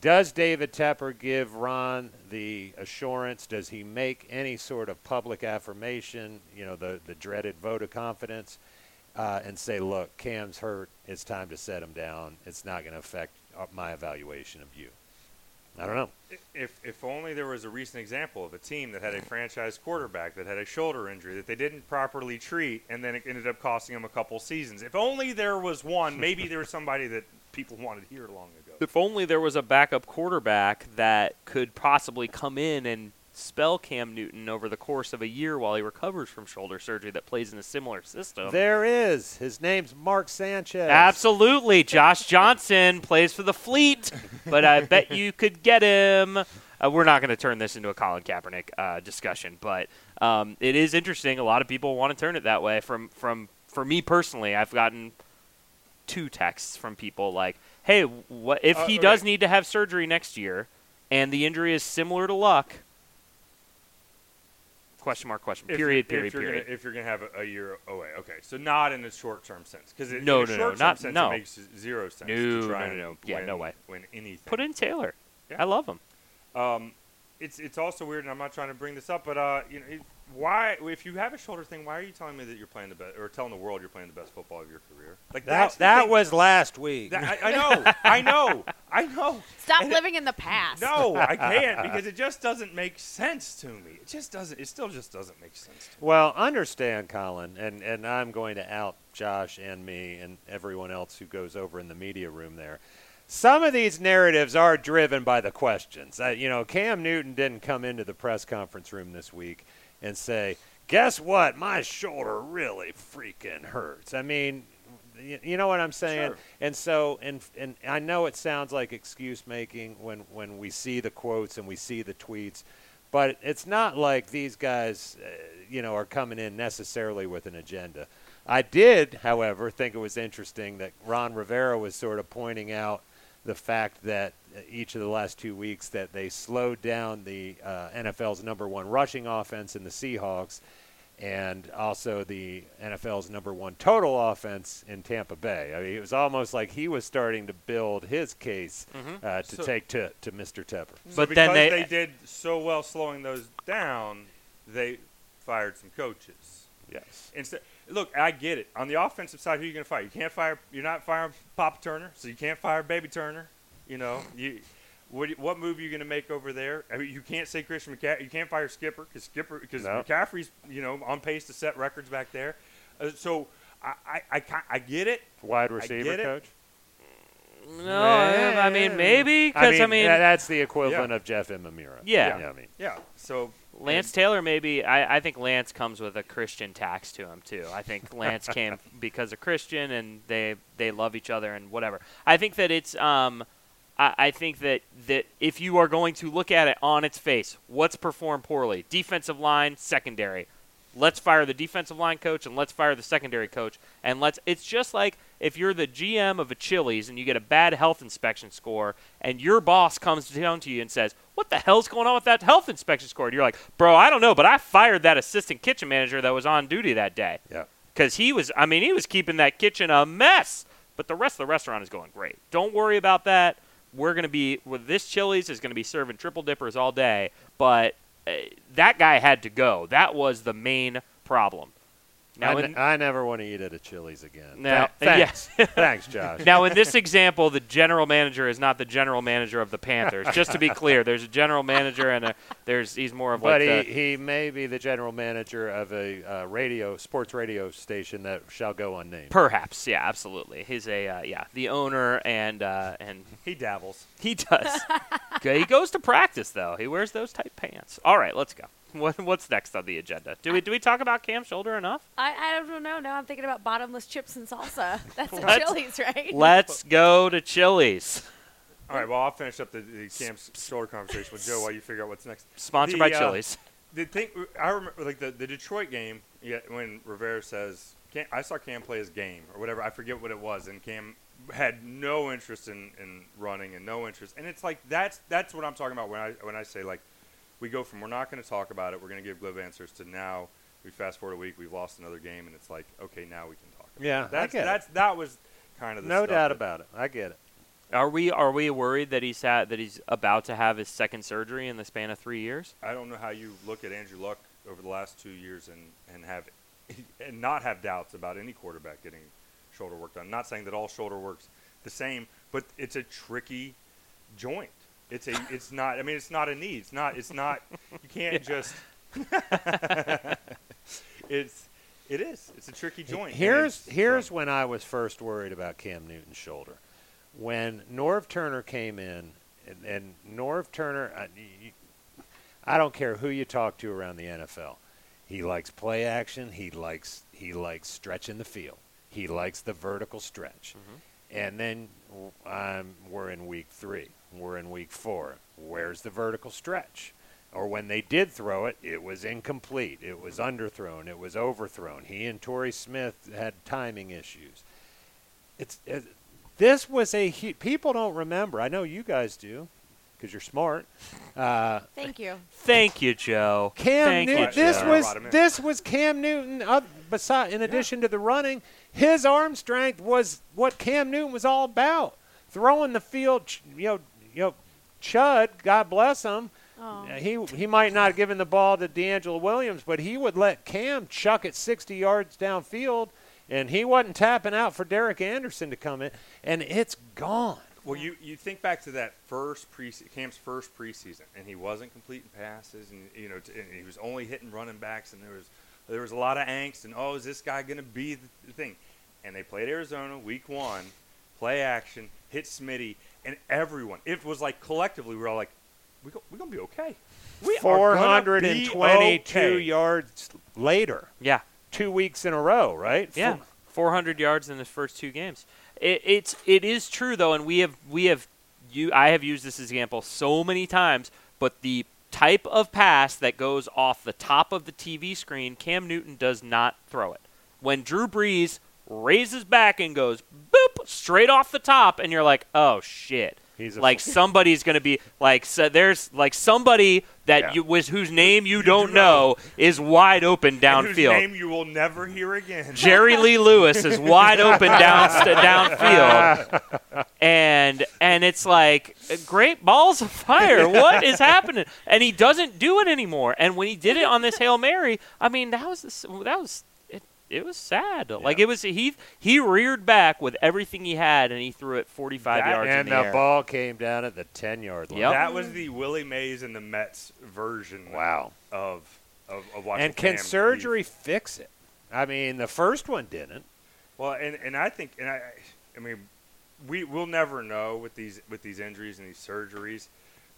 Does David Tepper give Ron the assurance? Does he make any sort of public affirmation? You know, the the dreaded vote of confidence, uh, and say, "Look, Cam's hurt. It's time to set him down. It's not going to affect uh, my evaluation of you." I don't know. If if only there was a recent example of a team that had a franchise quarterback that had a shoulder injury that they didn't properly treat, and then it ended up costing them a couple seasons. If only there was one. Maybe there was somebody that people wanted here long ago. If only there was a backup quarterback that could possibly come in and spell Cam Newton over the course of a year while he recovers from shoulder surgery that plays in a similar system. There is. His name's Mark Sanchez. Absolutely. Josh Johnson (laughs) plays for the Fleet, but I bet you could get him. Uh, we're not going to turn this into a Colin Kaepernick uh, discussion, but um, it is interesting. A lot of people want to turn it that way. From from for me personally, I've gotten two texts from people like, "Hey, what if Uh, he okay. does need to have surgery next year, and the injury is similar to Luck?" Question mark question. If Period. Period. If you're Period. Gonna, if you're gonna have a, a year away, okay. So not in a short-term sense, because No, no, no, not- sense, no. it makes zero sense No, to try no, no, no. Yeah, win, no way. win anything. Put in Taylor. Yeah. I love him. Um, it's it's also weird, and I'm not trying to bring this up, but uh, you know, it, why if you have a shoulder thing, why are you telling me that you're playing the best, or telling the world you're playing the best football of your career? Like that, that's that thing- was last week. that- I, I know, I know, I know. Stop And it- living in the past. No, I can't because it just doesn't make sense to me. It just doesn't. It still just doesn't make sense. To me. Well, understand, Colin, and, and I'm going to out Josh and me and everyone else who goes over in the media room there. Some of these narratives are driven by the questions. Uh, you know, Cam Newton didn't come into the press conference room this week and say, "Guess what? My shoulder really freaking hurts." I mean, you know what I'm saying? Sure. And so, and and I know it sounds like excuse making when when we see the quotes and we see the tweets, but it's not like these guys, uh, you know, are coming in necessarily with an agenda. I did, however, think it was interesting that Ron Rivera was sort of pointing out the fact that uh, each of the last two weeks that they slowed down the uh, NFL's number one rushing offense in the Seahawks, and also the NFL's number one total offense in Tampa Bay. I mean, it was almost like he was starting to build his case uh, to So- take to, to Mr. Tepper. So But because then they- they did so well slowing those down, they fired some coaches. Yes. Instead, look, I get it. On the offensive side, who are you going to fire? You can't fire. You're not firing Papa Turner, so you can't fire Baby Turner. You know, you. What, what move are you going to make over there? I mean, you can't say Christian McCaffrey. You can't fire Skipper because Skipper because No. McCaffrey's you know on pace to set records back there. Uh, so I I, I, I get it. Wide I receiver get it. coach? No, I I mean maybe because I mean, tha- that's the equivalent Yeah. of Jeff Imamura. Yeah. I mean, Yeah. So Lance Taylor maybe I, I think Lance comes with a Christian tax to him too. I think (laughs) Lance came because of Christian and they they love each other and whatever. I think that it's um I, I think that that if you are going to look at it on its face, what's performed poorly? Defensive line, secondary. Let's fire the defensive line coach and let's fire the secondary coach and let's it's just like if you're the GM of a Chili's and you get a bad health inspection score and your boss comes down to you and says, "What the hell's going on with that health inspection score?" And you're like, "Bro, I don't know, but I fired that assistant kitchen manager that was on duty that day." yeah. Cuz he was I mean, he was keeping that kitchen a mess, but the rest of the restaurant is going great. Don't worry about that. We're going to be with this Chili's is going to be serving triple dippers all day, but uh, that guy had to go. That was the main problem. Now, I, in, n- I never want to eat at a Chili's again. Now- Tha- yeah. thanks. (laughs) thanks, Josh. now, in this example, the general manager is not the general manager of the Panthers. Just to be (laughs) clear, there's a general manager and a, there's he's more of But like he, the, he may be the general manager of a uh, radio sports radio station that shall go unnamed. perhaps, yeah, absolutely. He's a uh, yeah, the owner and uh, and (laughs) he dabbles. he does. He goes to practice though. He wears those tight pants. All right, let's go. (laughs) What, what's next on the agenda? Do we do we talk about Cam Shoulder enough? I, I don't know. Now I'm thinking about bottomless chips and salsa. (laughs) That's at Let's- Chili's, right? Let's go to Chili's. All right. Well, I'll finish up the, the Cam's shoulder conversation with Joe while you figure out what's next. Sponsored The, by uh, Chili's. The thing I remember, like the, the Detroit game, yeah, when Rivera says, Cam, "I saw Cam play his game" or whatever. I forget what it was, and Cam had no interest in, in running and no interest. And it's like that's that's what I'm talking about when I when I say like we go from we're not going to talk about it, we're going to give glib answers to now we fast forward a week, we've lost another game, and it's like okay, now we can talk. About Yeah, it. that's I get that's that was kind of the No stuff doubt that- about it. I get it. Are we are we worried that he's had that he's about to have his second surgery in the span of three years? I don't know how you look at Andrew Luck over the last two years and, and have (laughs) and not have doubts about any quarterback getting shoulder work done. Not saying that all shoulder works the same, but it's a tricky joint. It's a it's not I mean it's not a need. It's not it's not you can't (laughs) just (laughs) it's it is. It's a tricky joint. Here's here's when I was first worried about Cam Newton's shoulder. When Norv Turner came in, and, and Norv Turner, I, you- I don't care who you talk to around the NFL, he likes play action. He likes he likes stretching the field. He likes the vertical stretch. And then um, we're in week three. We're in week four. Where's the vertical stretch? Or when they did throw it, it was incomplete. It was underthrown. It was overthrown. He and Torrey Smith had timing issues. It's it, this was a hu- people don't remember. I know you guys do because you're smart. Uh, Thank you. Thank you, Joe. Cam Thank Newton. you, This Joe. was Brought him in. this was Cam Newton. Uh, beside, in addition to the running, his arm strength was what Cam Newton was all about. Throwing the field, you know, you know, Chud, God bless him. Oh. He he might not have given the ball to DeAngelo Williams, but he would let Cam chuck it 60 yards downfield, and he wasn't tapping out for Derek Anderson to come in, and it's gone. Well, you, you think back to that first pre Cam's first preseason, and he wasn't completing passes, and you know, t- and he was only hitting running backs, and there was there was a lot of angst, and oh, is this guy going to be the, the thing? and they played Arizona week one, play action, hit Smitty, and everyone. It was like collectively, we were all like, we go, we're gonna be okay. We are be 422 okay. yards later, Yeah. two weeks in a row, right? Yeah, Four- 400 yards in the first two games. It, it's it is true though, and we have we have you I have used this example so many times. But the type of pass that goes off the top of the TV screen, Cam Newton does not throw it. When Drew Brees raises back and goes boop straight off the top, and you're like, oh shit. He's like somebody's going to be like so there's like somebody that Yeah. you with whose name you, don't do know is wide open downfield. name you will never hear again. Jerry Lee (laughs) Lewis is wide open down downfield, (laughs) and and it's like great balls of fire. What is happening? And he doesn't do it anymore. And when he did it on this hail mary, I mean that was that was it. It was sad. Like it was he he reared back with everything he had, and he threw it 45 That yards and in the the, air. ball came down at the 10 yard line. Yep. That was the Willie Mays and the Mets version. Wow. Of of, of watching And can Cam surgery leave. fix it? I mean, the first one didn't. Well, and, and I think and I, I mean, we we'll never know with these with these injuries and these surgeries,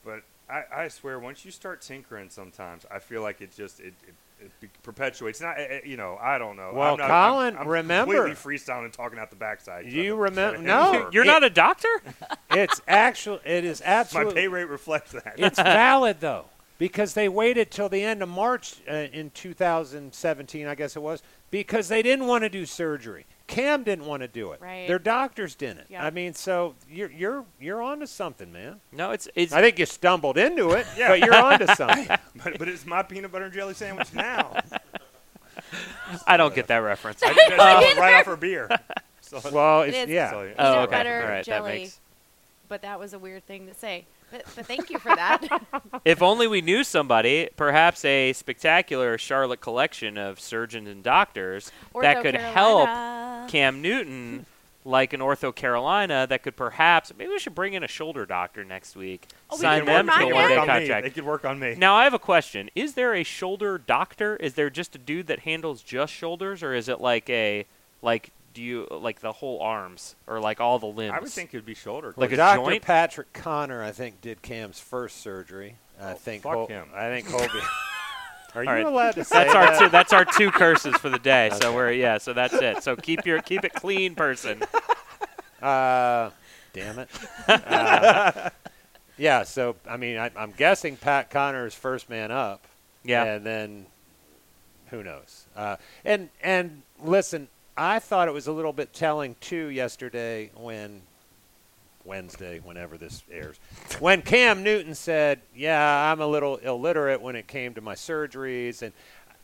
but I, I swear once you start tinkering, sometimes I feel like it just it. it it perpetuates. Not, eh, eh, you know, I don't know. Well, I'm not, Colin, I'm, I'm remember- completely freestyling and talking out the backside. You remember- no. You're It- not a doctor. (laughs) It's actual. It is absolutely. my pay rate reflects that. it's (laughs) valid though because they waited till the end of March uh, in 2017, I guess it was, because they didn't want to do surgery. Cam didn't want to do it. Right. Their doctors didn't. Yeah. I mean, so you're you're you're onto something, man. No, it's it's I think you stumbled into it, Yeah. but you're onto (laughs) something. but, but it's my peanut butter and jelly sandwich now. (laughs) I don't get that reference. (laughs) I just uh, right off her beer. So, Well, It it's, is. yeah. so, Oh, Peanut okay. butter, All right, that jelly. makes- But that was a weird thing to say. But, but thank you for that. (laughs) if only we knew somebody, perhaps a spectacular Charlotte collection of surgeons and doctors that could Carolina. help Cam Newton, like an OrthoCarolina, that could perhaps maybe we should bring in a shoulder doctor next week, Oh, sign could them to a one-day him. on me. contract. They could work on me. Now I have a question: Is there a shoulder doctor? Is there just a dude that handles just shoulders, or is it like a like do you like the whole arms or like all the limbs? I would think it would be shoulder. Like a Dr. joint? Patrick Connor, I think, did Cam's first surgery. I Oh, think. fuck Hol- him. I think Colby. (laughs) Are you All right. allowed to say That's our two. That's our two curses for the day. So we're yeah. So that's it. So keep your keep it clean, person. Uh, damn it. Uh, (laughs) yeah. So I mean, I, I'm guessing Pat Connor is first man up. Yeah. And then, who knows? Uh, and and listen, I thought it was a little bit telling too yesterday when Wednesday, whenever this airs, when Cam Newton said, "Yeah, I'm a little illiterate when it came to my surgeries," and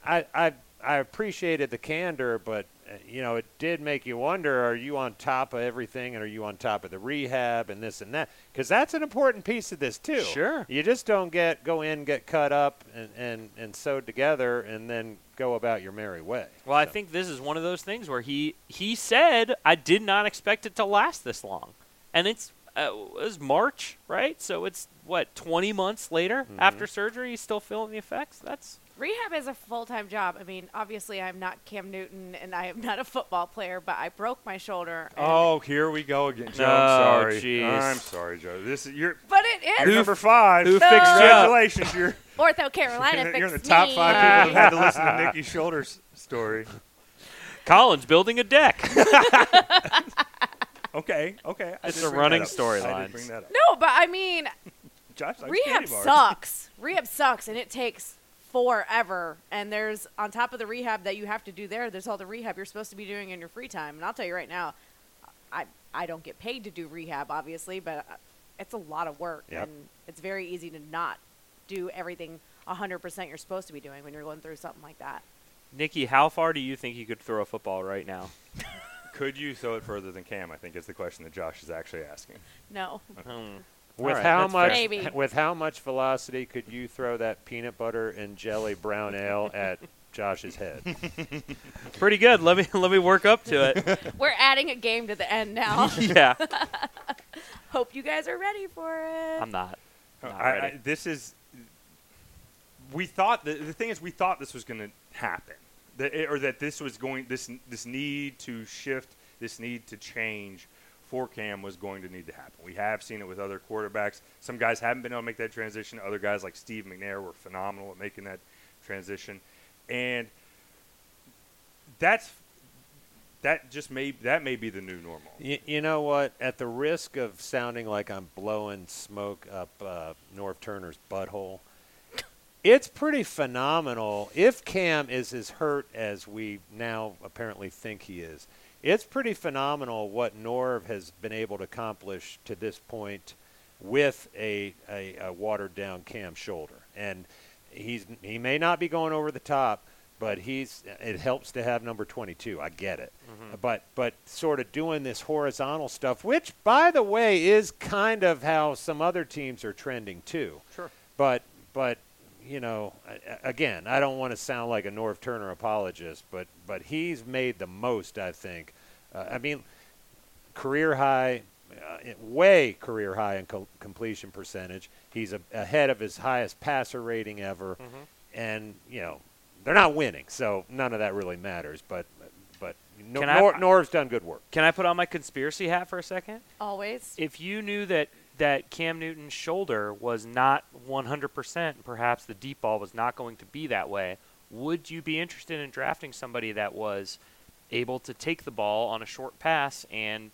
I I, I appreciated the candor, but you know, it did make you wonder: Are you on top of everything, and are you on top of the rehab and this and that? Because that's an important piece of this too. Sure. You just don't get go in, get cut up, and and, and sewed together, and then go about your merry way. Well, I think this is one of those things where he he said I did not expect it to last this long, and it's uh, it was March, right? So it's what 20 months later Mm-hmm. after surgery, he's still feeling the effects. That's Rehab is a full time job. I mean, obviously, I'm not Cam Newton and I am not a football player, but I broke my shoulder. Oh, here we go again, Joe. No, I'm sorry. jeez. I'm sorry, Joe. This is you're, But it is you're number five. who fixed? Congratulations, you're OrthoCarolina. you're, (laughs) you're in the top me. five people that had to listen to (laughs) Nikki's shoulders story. Collins building a deck. (laughs) Okay, okay. I It's a running that up. I storyline. did bring that up. No, but I mean, Josh likes rehab candy bars. sucks. Rehab sucks, and it takes forever. And there's on top of the rehab that you have to do there, there's all the rehab you're supposed to be doing in your free time. And I'll tell you right now, I I don't get paid to do rehab, obviously, but uh, it's a lot of work, Yep. and it's very easy to not do everything 100% you're supposed to be doing when you're going through something like that. Nikki, how far do you think you could throw a football right now? (laughs) Could you throw it further than Cam? I think is the question that Josh is actually asking. No, Hmm. With right, how much? Maybe. With how much velocity could you throw that peanut butter and jelly brown ale (laughs) at Josh's head? (laughs) Pretty good. Let me (laughs) let me work up to it. we're adding a game to the end now. yeah, Hope you guys are ready for it. I'm not. Oh, not I, I, this is. We thought the, the thing is we thought this was going to happen, that it- or that this was going this this need to shift this need to change for Cam was going to need to happen. We have seen it with other quarterbacks. Some guys haven't been able to make that transition. Other guys like Steve McNair were phenomenal at making that transition, and that's that just may that may be the new normal. You, you know what? At the risk of sounding like I'm blowing smoke up uh, Norv Turner's butthole, it's pretty phenomenal. If Cam is as hurt as we now apparently think he is, it's pretty phenomenal what Norv has been able to accomplish to this point with a, a, a watered down Cam shoulder. And he's he may not be going over the top, but he's it helps to have number 22. I get it. Mm-hmm. But but sort of doing this horizontal stuff, which by the way is kind of how some other teams are trending too. Sure. But but you know, a- a- again, I don't want to sound like a Norv Turner apologist, but but he's made the most. I think. Uh, I mean, career high, uh, way career high in co- completion percentage. He's a, ahead of his highest passer rating ever, and you know they're not winning, so none of that really matters. But but no, Can I- Nor, Norv's done good work. Can I put on my conspiracy hat for a second? Always. If you knew that that Cam Newton's shoulder was not 100%, and perhaps the deep ball was not going to be that way, would you be interested in drafting somebody that was able to take the ball on a short pass and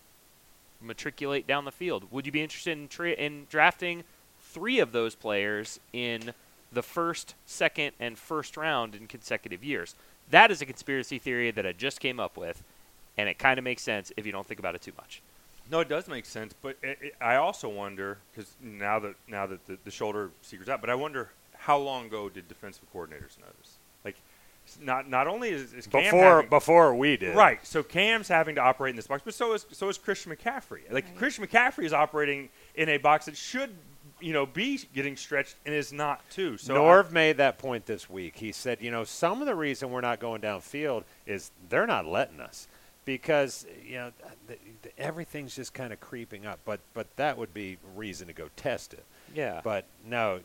matriculate down the field? Would you be interested in tra- in drafting three of those players in the first, second, and first round in consecutive years? That is a conspiracy theory that I just came up with, and it kind of makes sense if you don't think about it too much. No, it does make sense, but it, it, I also wonder because now that now that the, the shoulder secret's out, but I wonder how long ago did defensive coordinators notice? Like, not not only is, is Cam Before having- before we did, right, so Cam's having to operate in this box, but so is so is Christian McCaffrey. Like Right. Christian McCaffrey is operating in a box that should you know be getting stretched and is not too. So I- Norv made that point this week. He said, you know, some of the reason we're not going downfield is they're not letting us because you know th- th- everything's just kind of creeping up. But but that would be reason to go test it. Yeah. But no,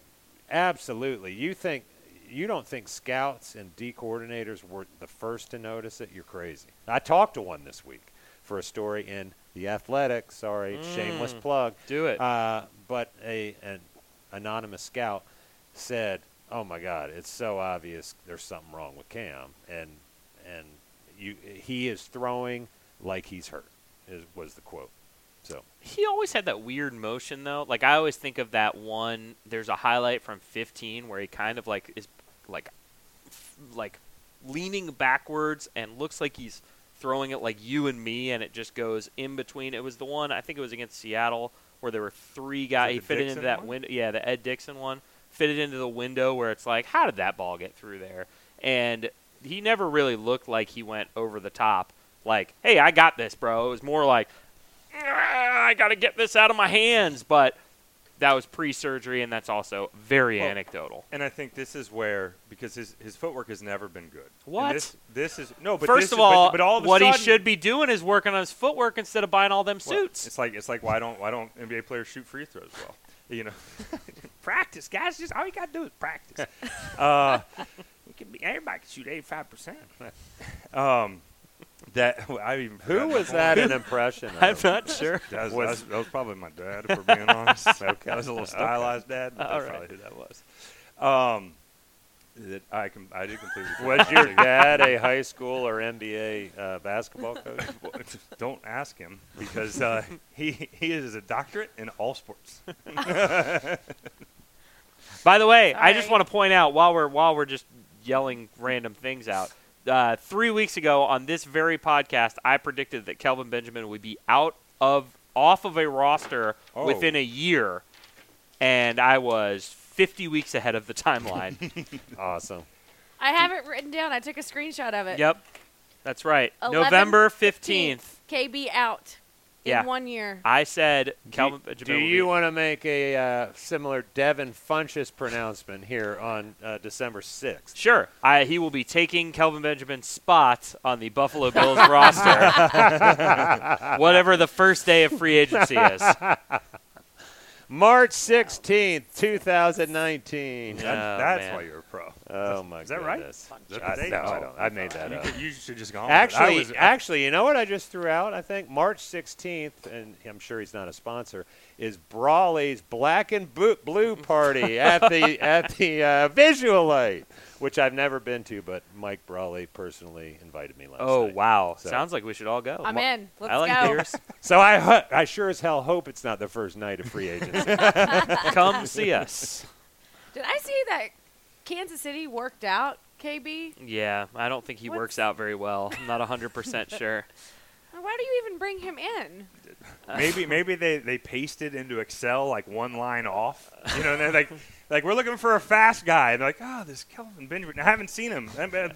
absolutely. You think you don't think scouts and D coordinators were the first to notice it? You're crazy. I talked to one this week for a story in the Athletic. Sorry, shameless Mm. plug. Do it. Uh, but a an anonymous scout said, "Oh my God, it's so obvious. There's something wrong with Cam, and and you he is throwing like he's hurt." Is was the quote. So He always had that weird motion though. Like I always think of that one. There's a highlight from 15 where he kind of like is like f- like leaning backwards and looks like he's throwing it like you and me, and it just goes in between. It was the one I think it was against Seattle where there were three guys. He fitted Dickson into that one? window. Yeah, the Ed Dickson one fitted into the window where it's like, how did that ball get through there? And he never really looked like he went over the top. Like, hey, I got this, bro. It was more like, "Ah, I got to get this out of my hands. But that was pre-surgery, and that's also very Well, anecdotal. And I think this is where because his his footwork has never been good. And What? This, this is no, but First this of is- but- all, but, all of what he should be doing is working on his footwork instead of buying all them Well, suits. It's like it's like why don't why don't NBA players shoot free throws well? You know, (laughs) practice, guys. Just all you gotta do is practice. (laughs) uh, you can be, everybody can shoot eighty five percent. (laughs) Um, that (laughs) I even who was that an impression? Of? (laughs) I'm not sure. That was, was- that was- that was probably my dad, if we're being honest. okay. That was a little stylized dad. But All that's right. probably who that was. Um, that I com- I did completely. Was your dad a high school or NBA uh, basketball coach? Don't ask him because uh, he he is a doctorate in all sports. By the way, I just want to point out while we're while we're just yelling random things out. Uh, three weeks ago on this very podcast, I predicted that Kelvin Benjamin would be out of off of a roster Oh. within a year, and I was 50 weeks ahead of the timeline. (laughs) awesome. I have it written down. I took a screenshot of it. yep, that's right. 11, November 15th. KB out in Yeah. one year. I said Do, Kelvin do Benjamin. would you want to make a uh, similar Devin Funchess pronouncement here on uh, December 6th? Sure. I, he will be taking Kelvin Benjamin's spot on the Buffalo Bills (laughs) roster, (laughs) whatever the first day of free agency is. March 16th, 2019. Yeah. That- Oh, that's man. why you're a pro. Oh my god! Is that right? goodness. Is that I, no, I don't. I made that You, up. could- you should just go on. with it. I Actually, was- actually, you know what I just threw out? I think March 16th, and I'm sure he's not a sponsor, is Brawley's Black and Bo- Blue (laughs) Party at the at the uh, Visulite, which I've never been to, but Mike Brawley personally invited me last Oh night. wow! So- Sounds like we should all go. I'm in. Let's I like go. beers. (laughs) So I ho- I sure as hell hope it's not the first night of free agency. (laughs) Come see us. Did I see that Kansas City worked out, KB? Yeah, I don't think he What's- works out very well. I'm not 100% (laughs) sure. Why do you even bring him in? maybe maybe they, they pasted into Excel like one line off. You know, and they're like like we're looking for a fast guy. And they're like, oh, this Kelvin Benjamin. I haven't seen him.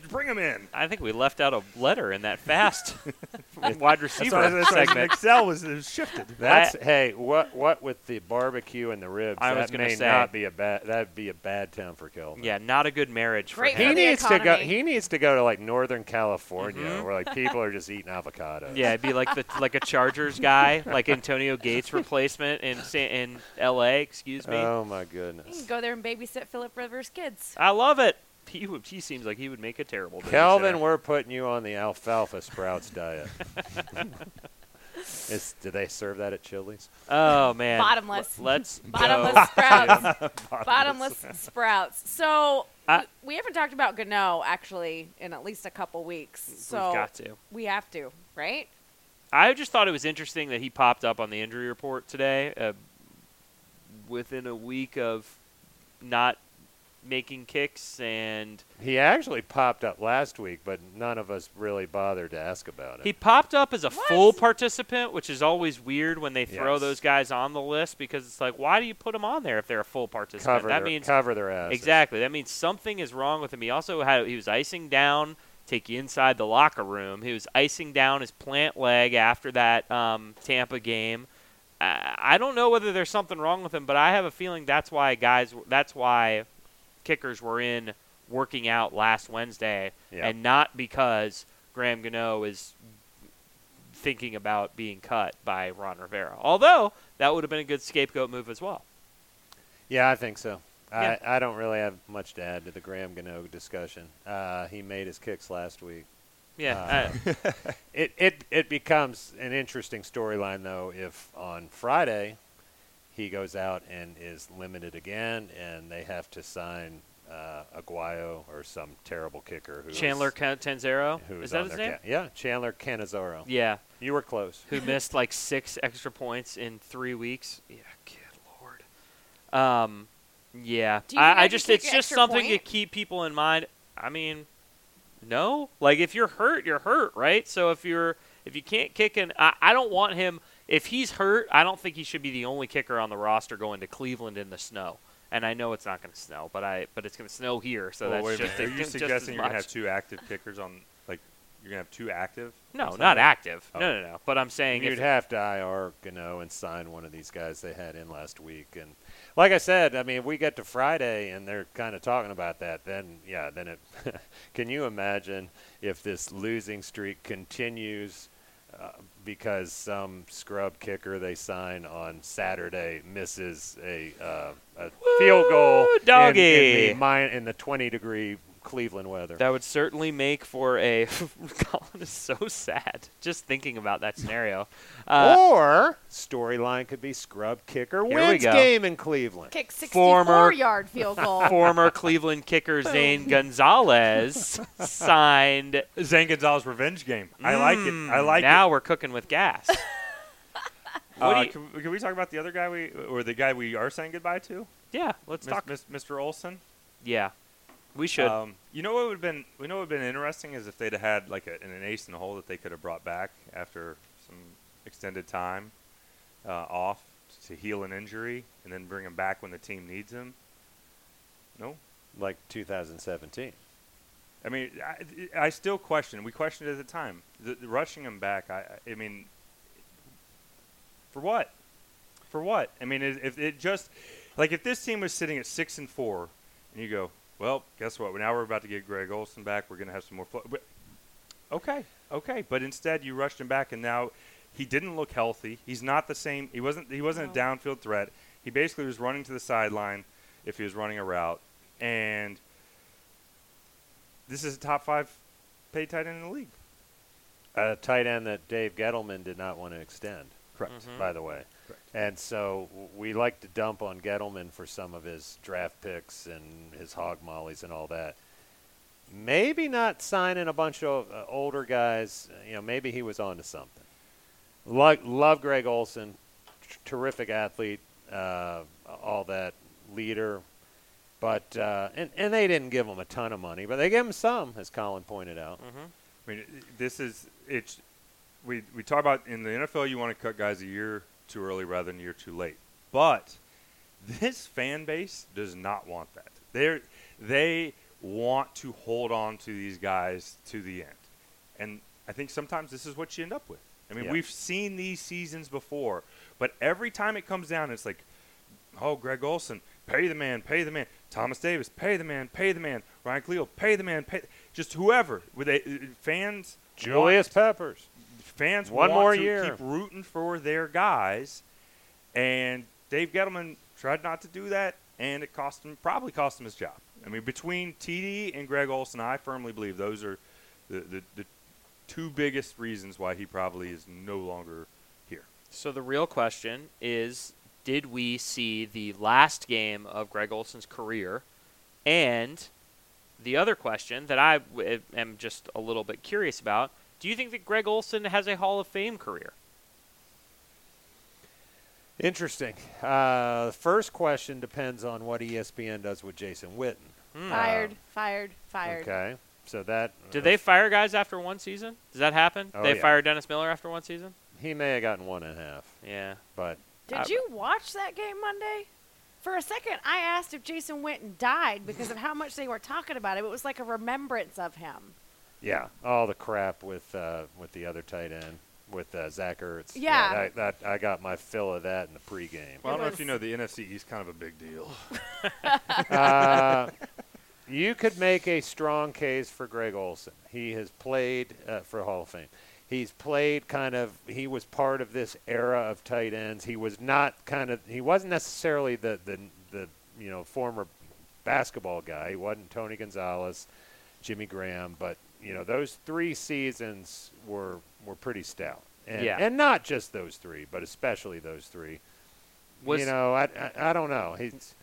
Bring him in. I think we left out a letter in that fast (laughs) (laughs) wide receiver why, that's why segment. Excel was, was shifted. That's (laughs) hey, what what with the barbecue and the ribs? I was that gonna may say- not be a bad. That'd be a bad town for Kelvin. Yeah, not a good marriage for Great He for him. the needs to go. He needs to go to like Northern California, Mhm. where like people are just eating avocados. Yeah, it'd be like the like a Chargers guy, like Antonio Gates replacement in in L.A. Excuse me. Oh my You goodness. Can there and babysit Philip Rivers' kids. I love it. He would, he seems like he would make a terrible. Kelvin, babysitter. we're putting you on the alfalfa sprouts diet. Is, do they serve that at Chili's? Oh man. Bottomless. Let's (laughs) Bottomless sprouts. (laughs) Bottomless sprouts. So I- we- we haven't talked about Gano actually in at least a couple weeks. So We've got to. we have to, right? I just thought it was interesting that he popped up on the injury report today, uh, within a week of not making kicks and He actually popped up last week, but none of us really bothered to ask about it. He popped up as a What? full participant, which is always weird when they throw Yes. those guys on the list because it's like, why do you put them on there if they're a full participant? cover that their, means cover their asses. exactly. That means something is wrong with him. He also had he was icing down. Take you inside the locker room. He was icing down his plant leg after that um, Tampa game. I don't know whether there's something wrong with him, but I have a feeling that's why guys. That's why kickers were in working out last Wednesday, Yeah. and not because Graham Gano is thinking about being cut by Ron Rivera. Although that would have been a good scapegoat move as well. Yeah, I think so. Yeah. I, I don't really have much to add to the Graham Gano discussion. Uh, he made his kicks last week. Yeah, uh, (laughs) It, it, it becomes an interesting storyline, though, if on Friday he goes out and is limited again and they have to sign uh, Aguayo or some terrible kicker who Chandler is, Can- Tanzero who is is that his name? ca- yeah, Chandler Catanzaro. Yeah, You were close. who (laughs) missed like six extra points in three weeks. Yeah, good lord. Um, yeah, Do you I, I I just it's just extra something to keep people in mind. I mean, no, like if you're hurt, you're hurt, right? So if you're if you can't kick an, I, I don't want him. If he's hurt, I don't think he should be the only kicker on the roster going to Cleveland in the snow. And I know it's not going to snow, but I but it's going to snow here, so well, that's just. Are you (laughs) suggesting you're gonna have two active kickers on? Like you're gonna have two active? No, not active. Oh. No, no, no. But I'm saying You'd have to IR Gano and sign one of these guys they had in last week. And like I said, I mean, if we get to Friday and they're kind of talking about that, then yeah, then it. (laughs) can you imagine if this losing streak continues? Uh, because some scrub kicker they sign on Saturday misses a, uh, a field goal in- in, doggy. the, min- in the 20 degree Cleveland weather. That would certainly make for a. (laughs) Colin is so sad just thinking about that scenario. Uh, or storyline could be scrub kicker Here we wins game in Cleveland. Kick 64 Former- yard field goal. (laughs) former Cleveland kicker Zane Gonzalez signed. Zane Gonzalez revenge game. I like it. I Mm, like now we're cooking with gas. (laughs) what Uh, you- can, we- can we talk about the other guy we or the guy we are saying goodbye to? yeah, let's Mis- talk. Mis- Mr. Olsen. Yeah, we should. Um, you know what would have been? We know what would have been interesting is if they'd have had like a, an ace in the hole that they could have brought back after some extended time uh, off to heal an injury and then bring him back when the team needs him. No, like 2017. I mean, I, I still question. We questioned it at the time. The, the rushing him back. I, I I mean, for what? For what? I mean, if if it just like if this team was sitting at six and four, and you go, well, guess what? Now we're about to get Greg Olsen back. We're going to have some more. Flo- but- okay, okay, but instead you rushed him back, and now he didn't look healthy. He's not the same. He wasn't. He wasn't a downfield threat. He basically was running to the sideline if he was running a route, and this is a top five paid tight end in the league. A tight end that Dave Gettleman did not want to extend. Correct. Mhm. by the way. Correct. And so we like to dump on Gettleman for some of his draft picks and his hog mollies and all that. Maybe not signing a bunch of uh, older guys. You know, maybe he was onto something. Like, love Greg Olsen, t- terrific athlete, uh, all that leader. But uh, and and they didn't give him a ton of money, but they gave him some, as Colin pointed out. Mhm. I mean, this is it's. We we talk about in the NFL, you want to cut guys a year too early rather than a year too late. But this fan base does not want that. They they want to hold on to these guys to the end, and I think sometimes this is what you end up with. I mean, Yeah. we've seen these seasons before, but every time it comes down, it's like, oh, Greg Olsen, pay the man, pay the man. Thomas Davis, pay the man, pay the man. Ryan Kalil, pay the man, pay. Just whoever. With fans, Julius Peppers. Fans One want more to year. keep rooting for their guys, and Dave Gettleman tried not to do that, and it cost him probably cost him his job. I mean, between TD and Greg Olsen, I firmly believe those are the, the, the two biggest reasons why he probably is no longer here. So the real question is did we see the last game of Greg Olsen's career? And the other question that I w- am just a little bit curious about do you think that Greg Olsen has a Hall of Fame career? Interesting. Uh, the first question depends on what ESPN does with Jason Witten. Hmm. Fired, fired, fired. Okay, so that Did they fire guys after one season? Does that happen? Oh, they yeah. fired Dennis Miller after one season? he may have gotten one and a half, Yeah. but Did I- you watch that game Monday? For a second, I asked if Jason Witten died because of how much they were talking about him. It was like a remembrance of him. Yeah, all the crap with uh, with the other tight end with uh, Zach Ertz. Yeah. that, that I got my fill of that in the pregame. Well, I don't know if you know the NFC East kind of a big deal. (laughs) uh, you could make a strong case for Greg Olsen. He has played uh, for Hall of Fame. He's played kind of. He was part of this era of tight ends. He was not kind of. He wasn't necessarily the the the you know former basketball guy. He wasn't Tony Gonzalez, Jimmy Graham, but you know those three seasons were were pretty stout. And, Yeah. and not just those three, but especially those three. Was you know, I, I I don't know. He's.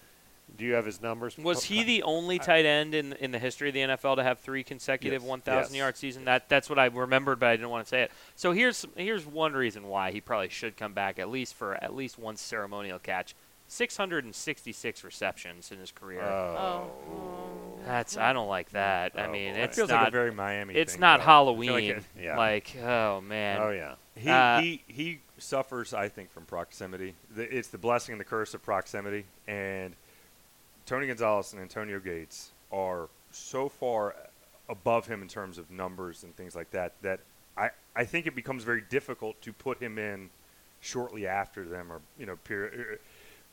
Do you have his numbers? was he the only tight end in in the history of the NFL to have three consecutive Yes. 1,000 Yes. yard season? That that's what I remembered, but I didn't want to say it. So here's here's one reason why he probably should come back at least for at least one ceremonial catch. 666 receptions in his career. Oh. oh. That's I don't like that. I Oh, mean, boy. It it's feels not like a very Miami. it's thing, not though. I feel Halloween. like it- Yeah. Like, oh man. Oh yeah. He, Uh, he he suffers, I think, from proximity. The, it's the blessing and the curse of proximity. And Tony Gonzalez and Antonio Gates are so far above him in terms of numbers and things like that that I, I think it becomes very difficult to put him in shortly after them or you know period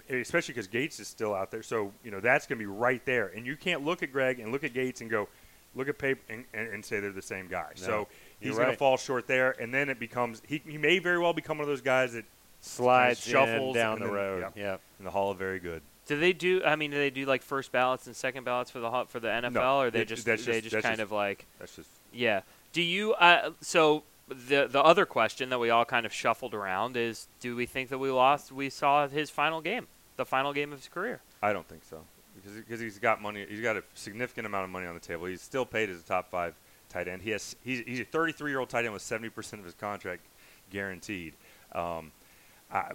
especially because Gates is still out there so you know that's going to be right there and you can't look at Greg and look at Gates and go look at paper and, and, and say they're the same guy No, so he's you're going to fall short there and then it becomes he, he may very well become one of those guys that Slides shuffles down the then- road. yeah. Yeah. in the Hall of Very Good Do they do? I mean, do they do like first ballots and second ballots for the for the NFL, or they it- just that's they just- just kind just- of like that's just yeah? Do you? Uh, so the the other question that we all kind of shuffled around is: Do we think that we lost? We saw his final game, the final game of his career. I don't think so because he's got money. He's got a significant amount of money on the table. He's still paid as a top five tight end. He has he's, he's a 33 year old tight end with 70 percent of his contract guaranteed. Um, I,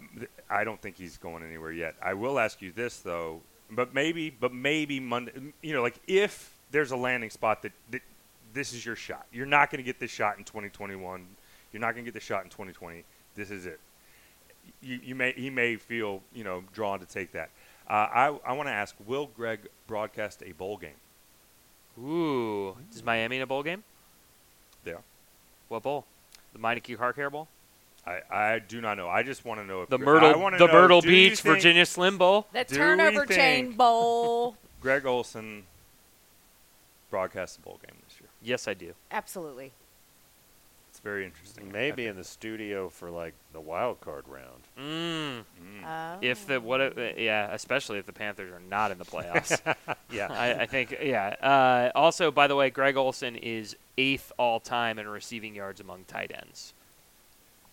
I don't think he's going anywhere yet. I will ask you this though, but maybe but maybe Monday. You know, like if there's a landing spot that, that this is your shot. You're not going to get this shot in 2021. You're not going to get this shot in 2020. This is it. You, you may he may feel you know drawn to take that. Uh, I I want to ask: Will Greg broadcast a bowl game? Ooh, is Miami in a bowl game? Yeah. What bowl? The Meineke Car Care Bowl? I, I do not know. I just want to know if The I Myrtle wanna the know, Myrtle Beach think Virginia Slim Bowl? The turnover chain bowl. Greg Olsen broadcast the bowl game this year. Yes, I do. Absolutely. It's very interesting. Maybe in the studio for like the wild card round. Mm. Mm. Oh. If the what? If, yeah, especially if the Panthers are not in the playoffs. (laughs) Yeah. I, I think. Yeah. Uh, also, by the way, Greg Olsen is eighth all time in receiving yards among tight ends.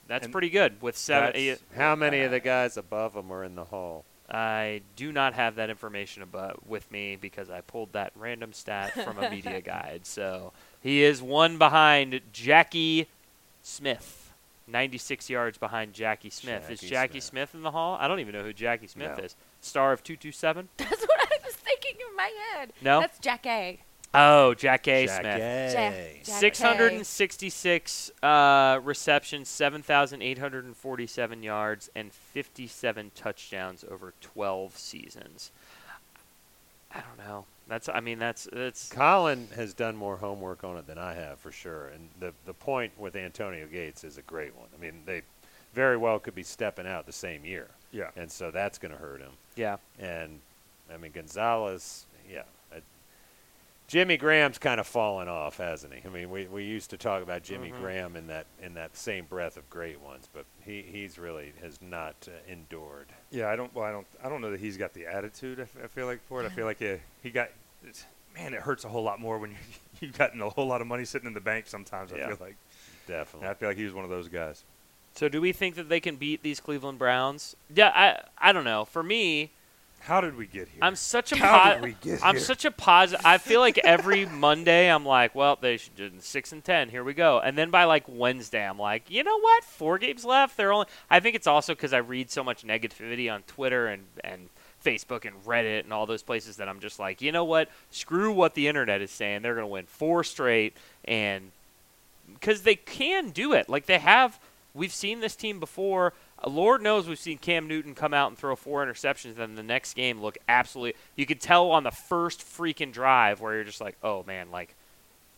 That's And pretty good with seven. that's- How many of the guys above him are in the hall? I do not have that information about with me because I pulled that random stat from a media (laughs) guide. So he is one behind Jackie Smith, 96 yards behind Jackie Smith. is Jackie Jackie Smith. Smith in the hall? I don't even know who Jackie Smith No. is. Star of 227? (laughs) That's what I was thinking in my head. No? That's Jack A. Oh, Jack A. Smith. Jack Smith. A. Jack- 666 uh, receptions, 7,847 yards, and 57 touchdowns over 12 seasons. I don't know. That's. I mean, that's that's. Colin has done more homework on it than I have for sure. And the the point with Antonio Gates is a great one. I mean, they very well could be stepping out the same year, Yeah. and so that's going to hurt him. Yeah. And I mean Gonzalez, yeah. I, Jimmy Graham's kind of fallen off, hasn't he? I mean, we, we used to talk about Jimmy Mhm. Graham in that in that same breath of great ones, but he he's really has not uh, endured. Yeah, I don't. Well, I don't. I don't know that he's got the attitude. I, f- I feel like for it. I feel like he, he got. It's, man, it hurts a whole lot more when you (laughs) you've gotten a whole lot of money sitting in the bank. Sometimes I feel like. Definitely. And I feel like he was one of those guys. So, do we think that they can beat these Cleveland Browns? Yeah, I I don't know. For me, How did we get here? I'm such a How po- did we get I'm here? such a positive. I feel like every (laughs) Monday I'm like, well, they should do six and ten. Here we go. And then by like Wednesday, I'm like, you know what? Four games left. They're only. I think it's also because I read so much negativity on Twitter and and Facebook and Reddit and all those places that I'm just like, you know what? Screw what the internet is saying. They're gonna win four straight and because they can do it. Like they have. We've seen this team before. Uh, Lord knows we've seen Cam Newton come out and throw four interceptions, and the next game look absolutely. You could tell on the first freaking drive where you're just like, oh man, like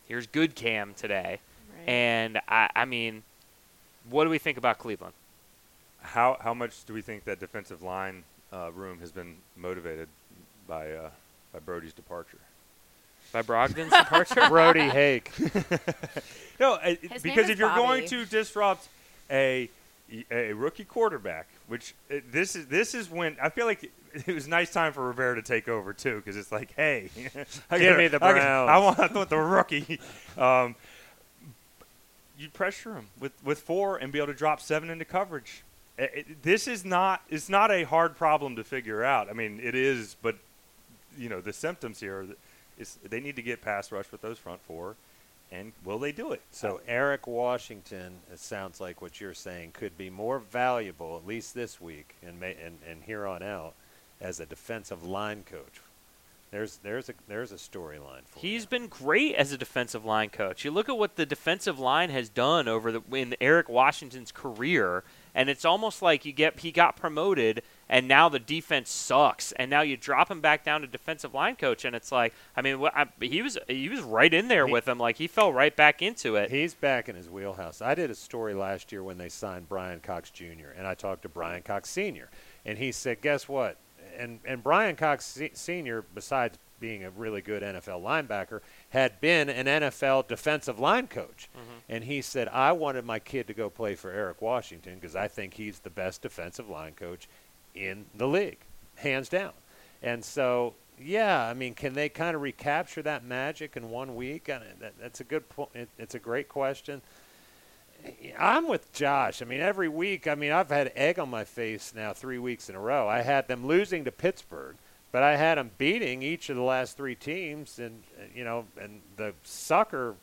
here's good Cam today. Right. And I, I mean, what do we think about Cleveland? How how much do we think that defensive line uh, room has been motivated by uh, by Brody's departure? By Brogdon's (laughs) departure? Brody Hake. (laughs) No, uh, because if you're going to disrupt a a rookie quarterback, which uh, this is this is when I feel like it was a nice time for Rivera to take over too, because it's like, hey, (laughs) I Give gotta- me the I gotta- I Browns. want, I want the rookie. Um, you pressure him with with four and be able to drop seven into coverage. Uh, it- this is not it's not a hard problem to figure out. I mean, it is, but you know the symptoms here. Are that is they need to get pass rush with those front four, and will they do it? So Eric Washington, it sounds like what you're saying, could be more valuable at least this week and may, and, and here on out as a defensive line coach. There's there's a there's a storyline for He's you. been great as a defensive line coach. You look at what the defensive line has done over the in Eric Washington's career, and it's almost like you get he got promoted, and now the defense sucks, and now you drop him back down to defensive line coach, and it's like, I mean, I, he was he was right in there He- with him, like he fell right back into it. He's back in his wheelhouse. I did a story last year when they signed Brian Cox Jr. and I talked to Brian Cox Sr. and he said, "Guess what?" And and Brian Cox Sr. besides being a really good NFL linebacker had been an NFL defensive line coach. Mm-hmm. And he said, "I wanted my kid to go play for Eric Washington because I think he's the best defensive line coach in the league, hands down." And so, yeah, I mean, can they kind of recapture that magic in one week? And that, that's a good point. It, it's a great question. I'm with Josh. I mean, every week, I mean, I've had egg on my face now three weeks in a row. I had them losing to Pittsburgh, but I had them beating each of the last three teams, and uh, you know, and the sucker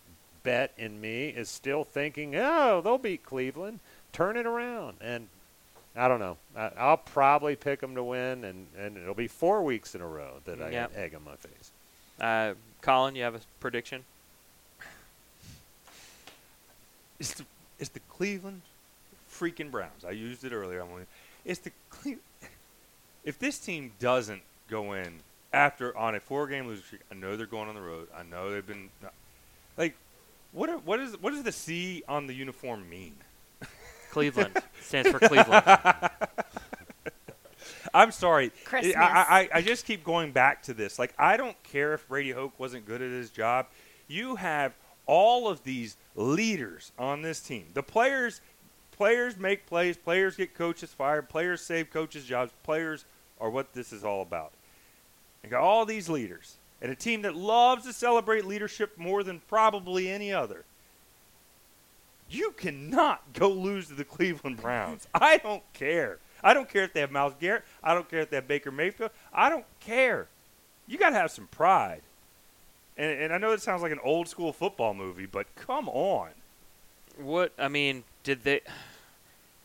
bet in me is still thinking, oh, they'll beat Cleveland, turn it around, and I don't know. I, I'll probably pick them to win, and, and it'll be four weeks in a row that I Yep. had egg on my face. Uh, Colin, you have a prediction? It's the it's the Cleveland freaking Browns. I used it earlier. I'm gonna- it's the Cle- if this team doesn't go in after on a four game losing streak, I know they're going on the road. I know they've been like what are, what is what does the C on the uniform mean? (laughs) Cleveland stands for Cleveland. (laughs) I'm sorry. Christmas. I, I, I just keep going back to this. Like, I don't care if Brady Hoke wasn't good at his job. You have all of these leaders on this team. The players players make plays, players get coaches fired, players save coaches' jobs, players are what this is all about. You got all these leaders and a team that loves to celebrate leadership more than probably any other. You cannot go lose to the Cleveland Browns. (laughs) I don't care. I don't care if they have Myles Garrett. I don't care if they have Baker Mayfield. I don't care. You got to have some pride. And, and I know it sounds like an old school football movie, but come on. What I mean, did they? (sighs)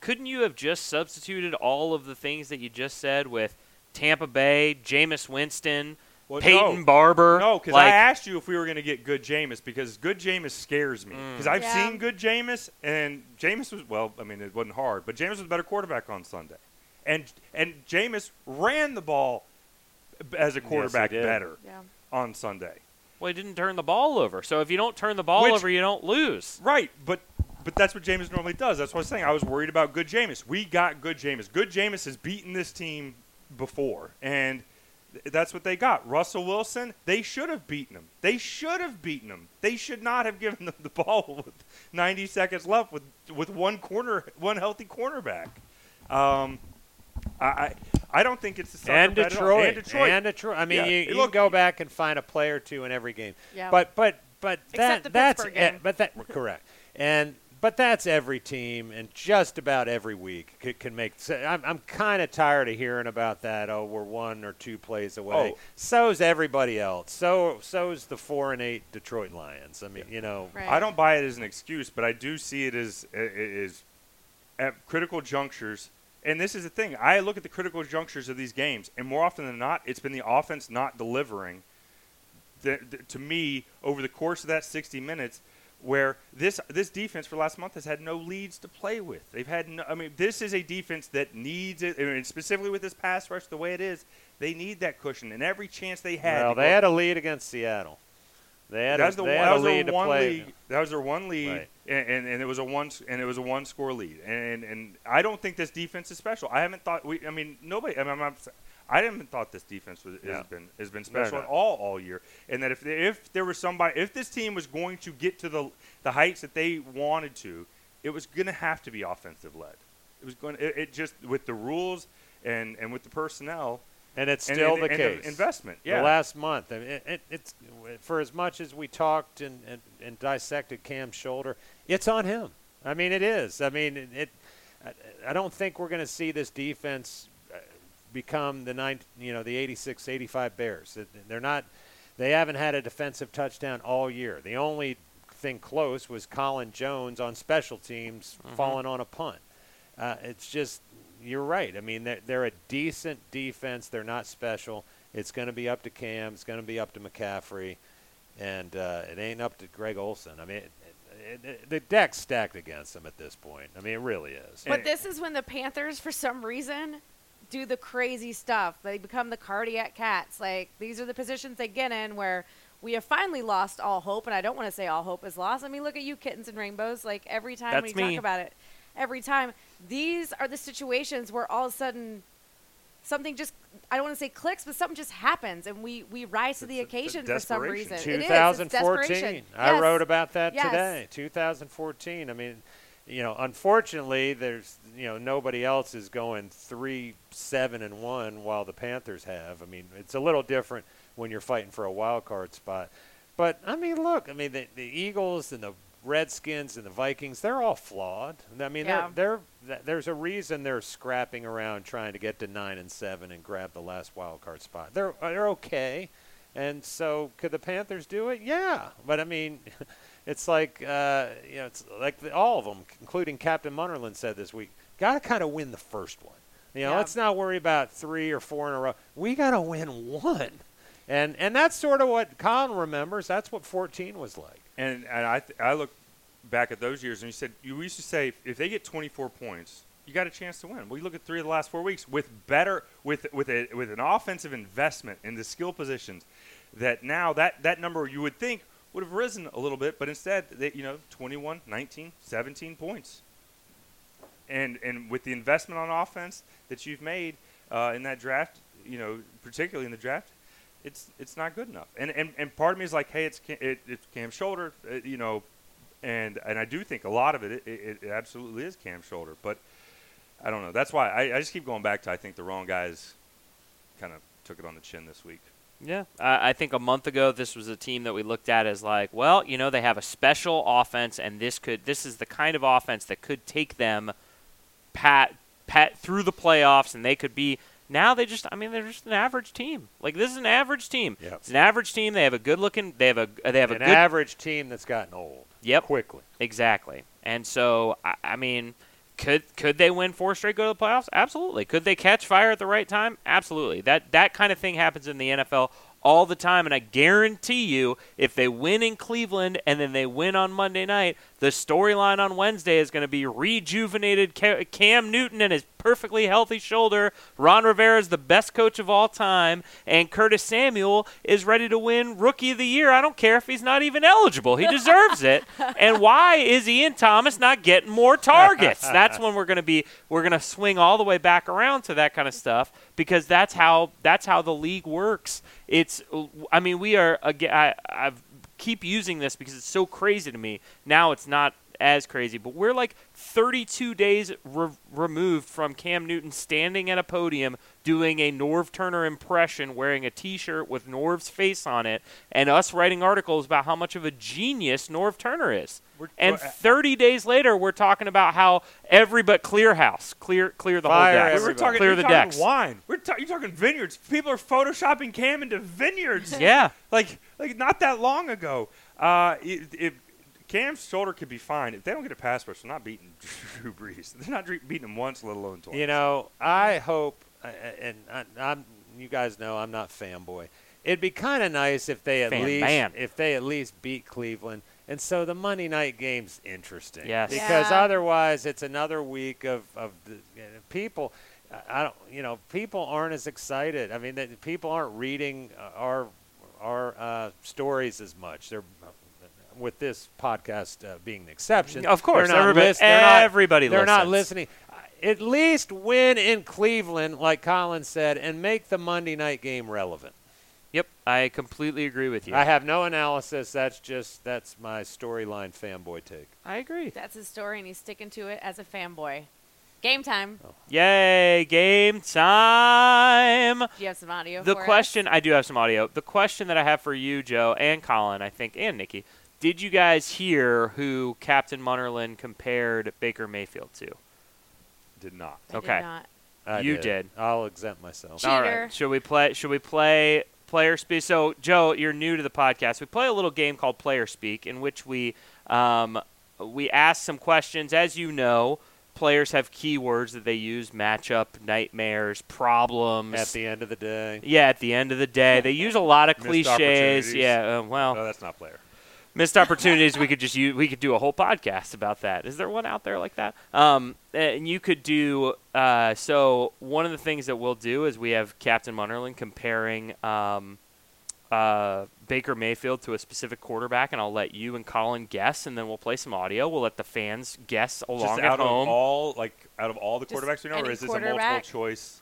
Couldn't you have just substituted all of the things that you just said with Tampa Bay, Jameis Winston, Well, Peyton no. Barber? No, because like, I asked you if we were going to get good Jameis because good Jameis scares me. Mm. Because I've Yeah. seen good Jameis, and Jameis was well. I mean, it wasn't hard, but Jameis was a better quarterback on Sunday, and and Jameis ran the ball as a quarterback did. better Yeah. on Sunday. Well, he didn't turn the ball over. So if you don't turn the ball Which- over, you don't lose. Right, but but that's what Jameis normally does. That's what I was saying. I was worried about good Jameis. We got good Jameis. Good Jameis has beaten this team before, and th- that's what they got. Russell Wilson, they should have beaten him. They should have beaten him. They should not have given them the (laughs) ball with 90 seconds left with with one corner, one healthy cornerback. Um, I I I don't think it's the Sucker and bet at all. Detroit. And Detroit. And Detroit. I mean, Yeah. you, Hey, you look- can go back and find a play or two in every game. Yeah. But but but that the that's Pittsburgh eh, but that correct. And but that's every team, and just about every week can, can make. I'm I'm kind of tired of hearing about that. Oh, we're one or two plays away. Oh. So's everybody else. So so's the four and eight Detroit Lions. I mean, you know, Right. I don't buy it as an excuse, but I do see it as i- i- is at critical junctures. And this is the thing. I look at the critical junctures of these games, and more often than not, it's been the offense not delivering. The, the, to me, over the course of that 60 minutes, where this this defense for last month has had no leads to play with. They've had no. I mean, this is a defense that needs it. Mean, specifically with this pass rush the way it is, they need that cushion. And every chance they had, well, they had a lead against Seattle. They had that a, was the they one, had that a lead to one play. lead. That was their one lead, Right. and, and and it was a one and it was a one score lead. And and I don't think this defense is special. I haven't thought we. I mean, nobody. I mean, I'm not, I haven't thought this defense was, No. has been has been special at all all year. And that if if there was somebody, if this team was going to get to the the heights that they wanted to, it was going to have to be offensive led. It was going. It, it just with the rules and and with the personnel. And it's still and- the and case. investment. Yeah. The last month, I mean, it, it, it's for as much as we talked and, and, and dissected Cam's shoulder, it's on him. I mean, it is. I mean, it. I, don't think we're going to see this defense become the nine, you know, the 86, 85 Bears. They're not. They haven't had a defensive touchdown all year. The only thing close was Colin Jones on special teams falling on a punt. Uh, it's just you're right. I mean, they're, they're a decent defense. They're not special. It's going to be up to Cam. It's going to be up to McCaffrey, and uh, it ain't up to Greg Olsen. I mean, it, it, it, the deck's stacked against them at this point. I mean, it really is. But this is when the Panthers, for some reason, do the crazy stuff. They become the cardiac cats. Like these are the positions they get in where we have finally lost all hope. And I don't want to say all hope is lost. I mean, look at you, kittens and rainbows. Like every time That's we me. talk about it, every time these are the situations where all of a sudden something just I don't want to say clicks, but something just happens, and we we rise to the It's a- a occasion for some desperation. reason. It is. It's 2014. I Yes. wrote about that Yes. today. 2014. I mean, you know, unfortunately, there's you know nobody else is going three, seven, and one while the Panthers have. I mean, it's a little different when you're fighting for a wild card spot. But I mean, look, I mean, the, the Eagles and the Redskins and the Vikings, they're all flawed. I mean, Yeah. they're, they're there's a reason they're scrapping around trying to get to nine and seven and grab the last wild card spot. They're they're okay. And so, could the Panthers do it? Yeah, but I mean, (laughs) it's like uh, you know, it's like the, all of them, including Captain Munnerlyn, said this week. Got to kind of win the first one. You know, Yeah. let's not worry about three or four in a row. We got to win one, and and that's sort of what Colin remembers. That's what 14 was like. And and I th- I look back at those years and you said you used to say if they get 24 points, you got a chance to win. We look at three of the last four weeks with better with with a with an offensive investment in the skill positions that now that that number you would think would have risen a little bit, but instead they, you know 21, 19, 17 points. And and with the investment on offense that you've made uh, in that draft, you know particularly in the draft, it's it's not good enough. And and, and part of me is like, hey, it's Cam, it, it's Cam's shoulder, uh, you know, and and I do think a lot of it it, it, absolutely is Cam's shoulder, but I don't know. That's why I, I just keep going back to I think the wrong guys kind of took it on the chin this week. Yeah, I I think a month ago this was a team that we looked at as like, well, you know, they have a special offense, and this could this is the kind of offense that could take them pat pat through the playoffs, and they could be. Now they just, I mean, they're just an average team. Like this is an average team. Yep. It's an average team. They have a good looking. They have a they have An a good average team that's gotten old Yep. quickly. Exactly. And so I, I mean, could could they win four straight, go to the playoffs? Absolutely. Could they catch fire at the right time? Absolutely. That that kind of thing happens in the NFL all the time, and I guarantee you, if they win in Cleveland and then they win on Monday night, the storyline on Wednesday is going to be rejuvenated Cam Newton and his perfectly healthy shoulder. Ron Rivera is the best coach of all time, and Curtis Samuel is ready to win Rookie of the Year. I don't care if he's not even eligible; he deserves it. (laughs) And why is Ian Thomas not getting more targets? (laughs) That's when we're going to be we're going to swing all the way back around to that kind of stuff because that's how that's how the league works. It's I mean we are again I I've keep using this because it's so crazy to me. Now it's not as crazy, but we're like 32 days re- removed from Cam Newton standing at a podium doing a Norv Turner impression wearing a t-shirt with Norv's face on it and us writing articles about how much of a genius Norv Turner is. We're- And we're- 30 days later we're talking about how every but clear house, clear clear the whole deck. We were everybody. talking, clear you're the talking decks. wine. We're ta- you're talking vineyards. People are photoshopping Cam into vineyards. (laughs) Yeah. like like not that long ago. Uh, it, it, Cam's shoulder could be fine if they don't get a pass rush. They're not beating (laughs) Drew Brees. They're not beating him once, let alone twice. You know, I hope, uh, and I, I'm, you guys know I'm not fanboy. It'd be kind of nice if they at Fan least, man. if they at least beat Cleveland, and so the Monday night game's interesting. Yes. Because Yeah. otherwise, it's another week of of the you know, people. I- I don't, you know, people aren't as excited. I mean, that people aren't reading uh, our our uh, stories as much. They're with this podcast uh, being the exception. Of course, they're not everybody- lis- they're not- everybody they're not listening. At least win in Cleveland, like Colin said, and make the Monday night game relevant. Yep, I completely agree with you. I have no analysis. That's just that's my storyline fanboy take. I agree. That's his story, and he's sticking to it as a fanboy. Game time. Oh. Yay, game time. Do you have some audio? The for us? question, I do have some audio. The question that I have for you, Joe, and Colin, I think, and Nikki, did you guys hear who Captain Munnerlyn compared Baker Mayfield to? Did not. I did okay. not. I You did. I'll exempt myself. Cheater. All right. Should we play? Should we play Player Speak? So, Joe, you're new to the podcast. We play a little game called Player Speak, in which we um, we ask some questions. As you know, players have keywords that they use: matchup, nightmares, problems. At the end of the day, yeah, at the end of the day, they use a lot of Missed cliches. Yeah, uh, well, No, that's not player. Missed opportunities. we could just use, we could do a whole podcast about that. Is there one out there like that? Um, and you could do. Uh, so one of the things that we'll do is we have Captain Munnerlyn comparing um, uh, Baker Mayfield to a specific quarterback, and I'll let you and Colin guess, and then we'll play some audio. We'll let the fans guess along Just at out of home. all like out of all the Just quarterbacks we know, or is this a multiple choice?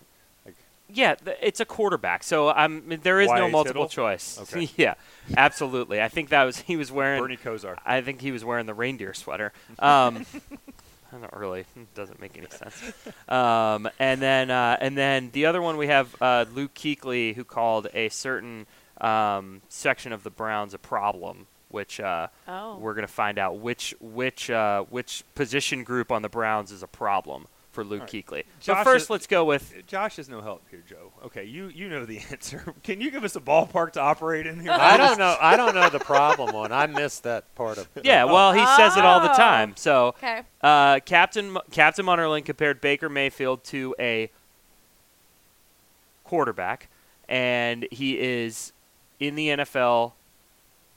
Yeah, it's a quarterback. So um, there is no multiple Tittle? choice. (laughs) Okay. yeah, absolutely. I think that was he was wearing. Bernie Kosar. I think he was wearing the reindeer sweater. Um, (laughs) I don't really. It doesn't make any sense. Um, and then uh, and then the other one we have uh, Luke Kuechly, who called a certain um, section of the Browns a problem, which uh, Oh. we're going to find out which which uh, which position group on the Browns is a problem for Luke All Kuechly. Josh so first, is- let's go with Josh is no help here, Joe. Okay, you you know the (laughs) answer. Can you give us a ballpark to operate in here? I don't know. I don't know the problem one. I missed that part of. It. Yeah. Well, he says it all the Oh. time. So Okay. Uh, Captain Captain Munnerlyn compared Baker Mayfield to a quarterback, and he is in the NFL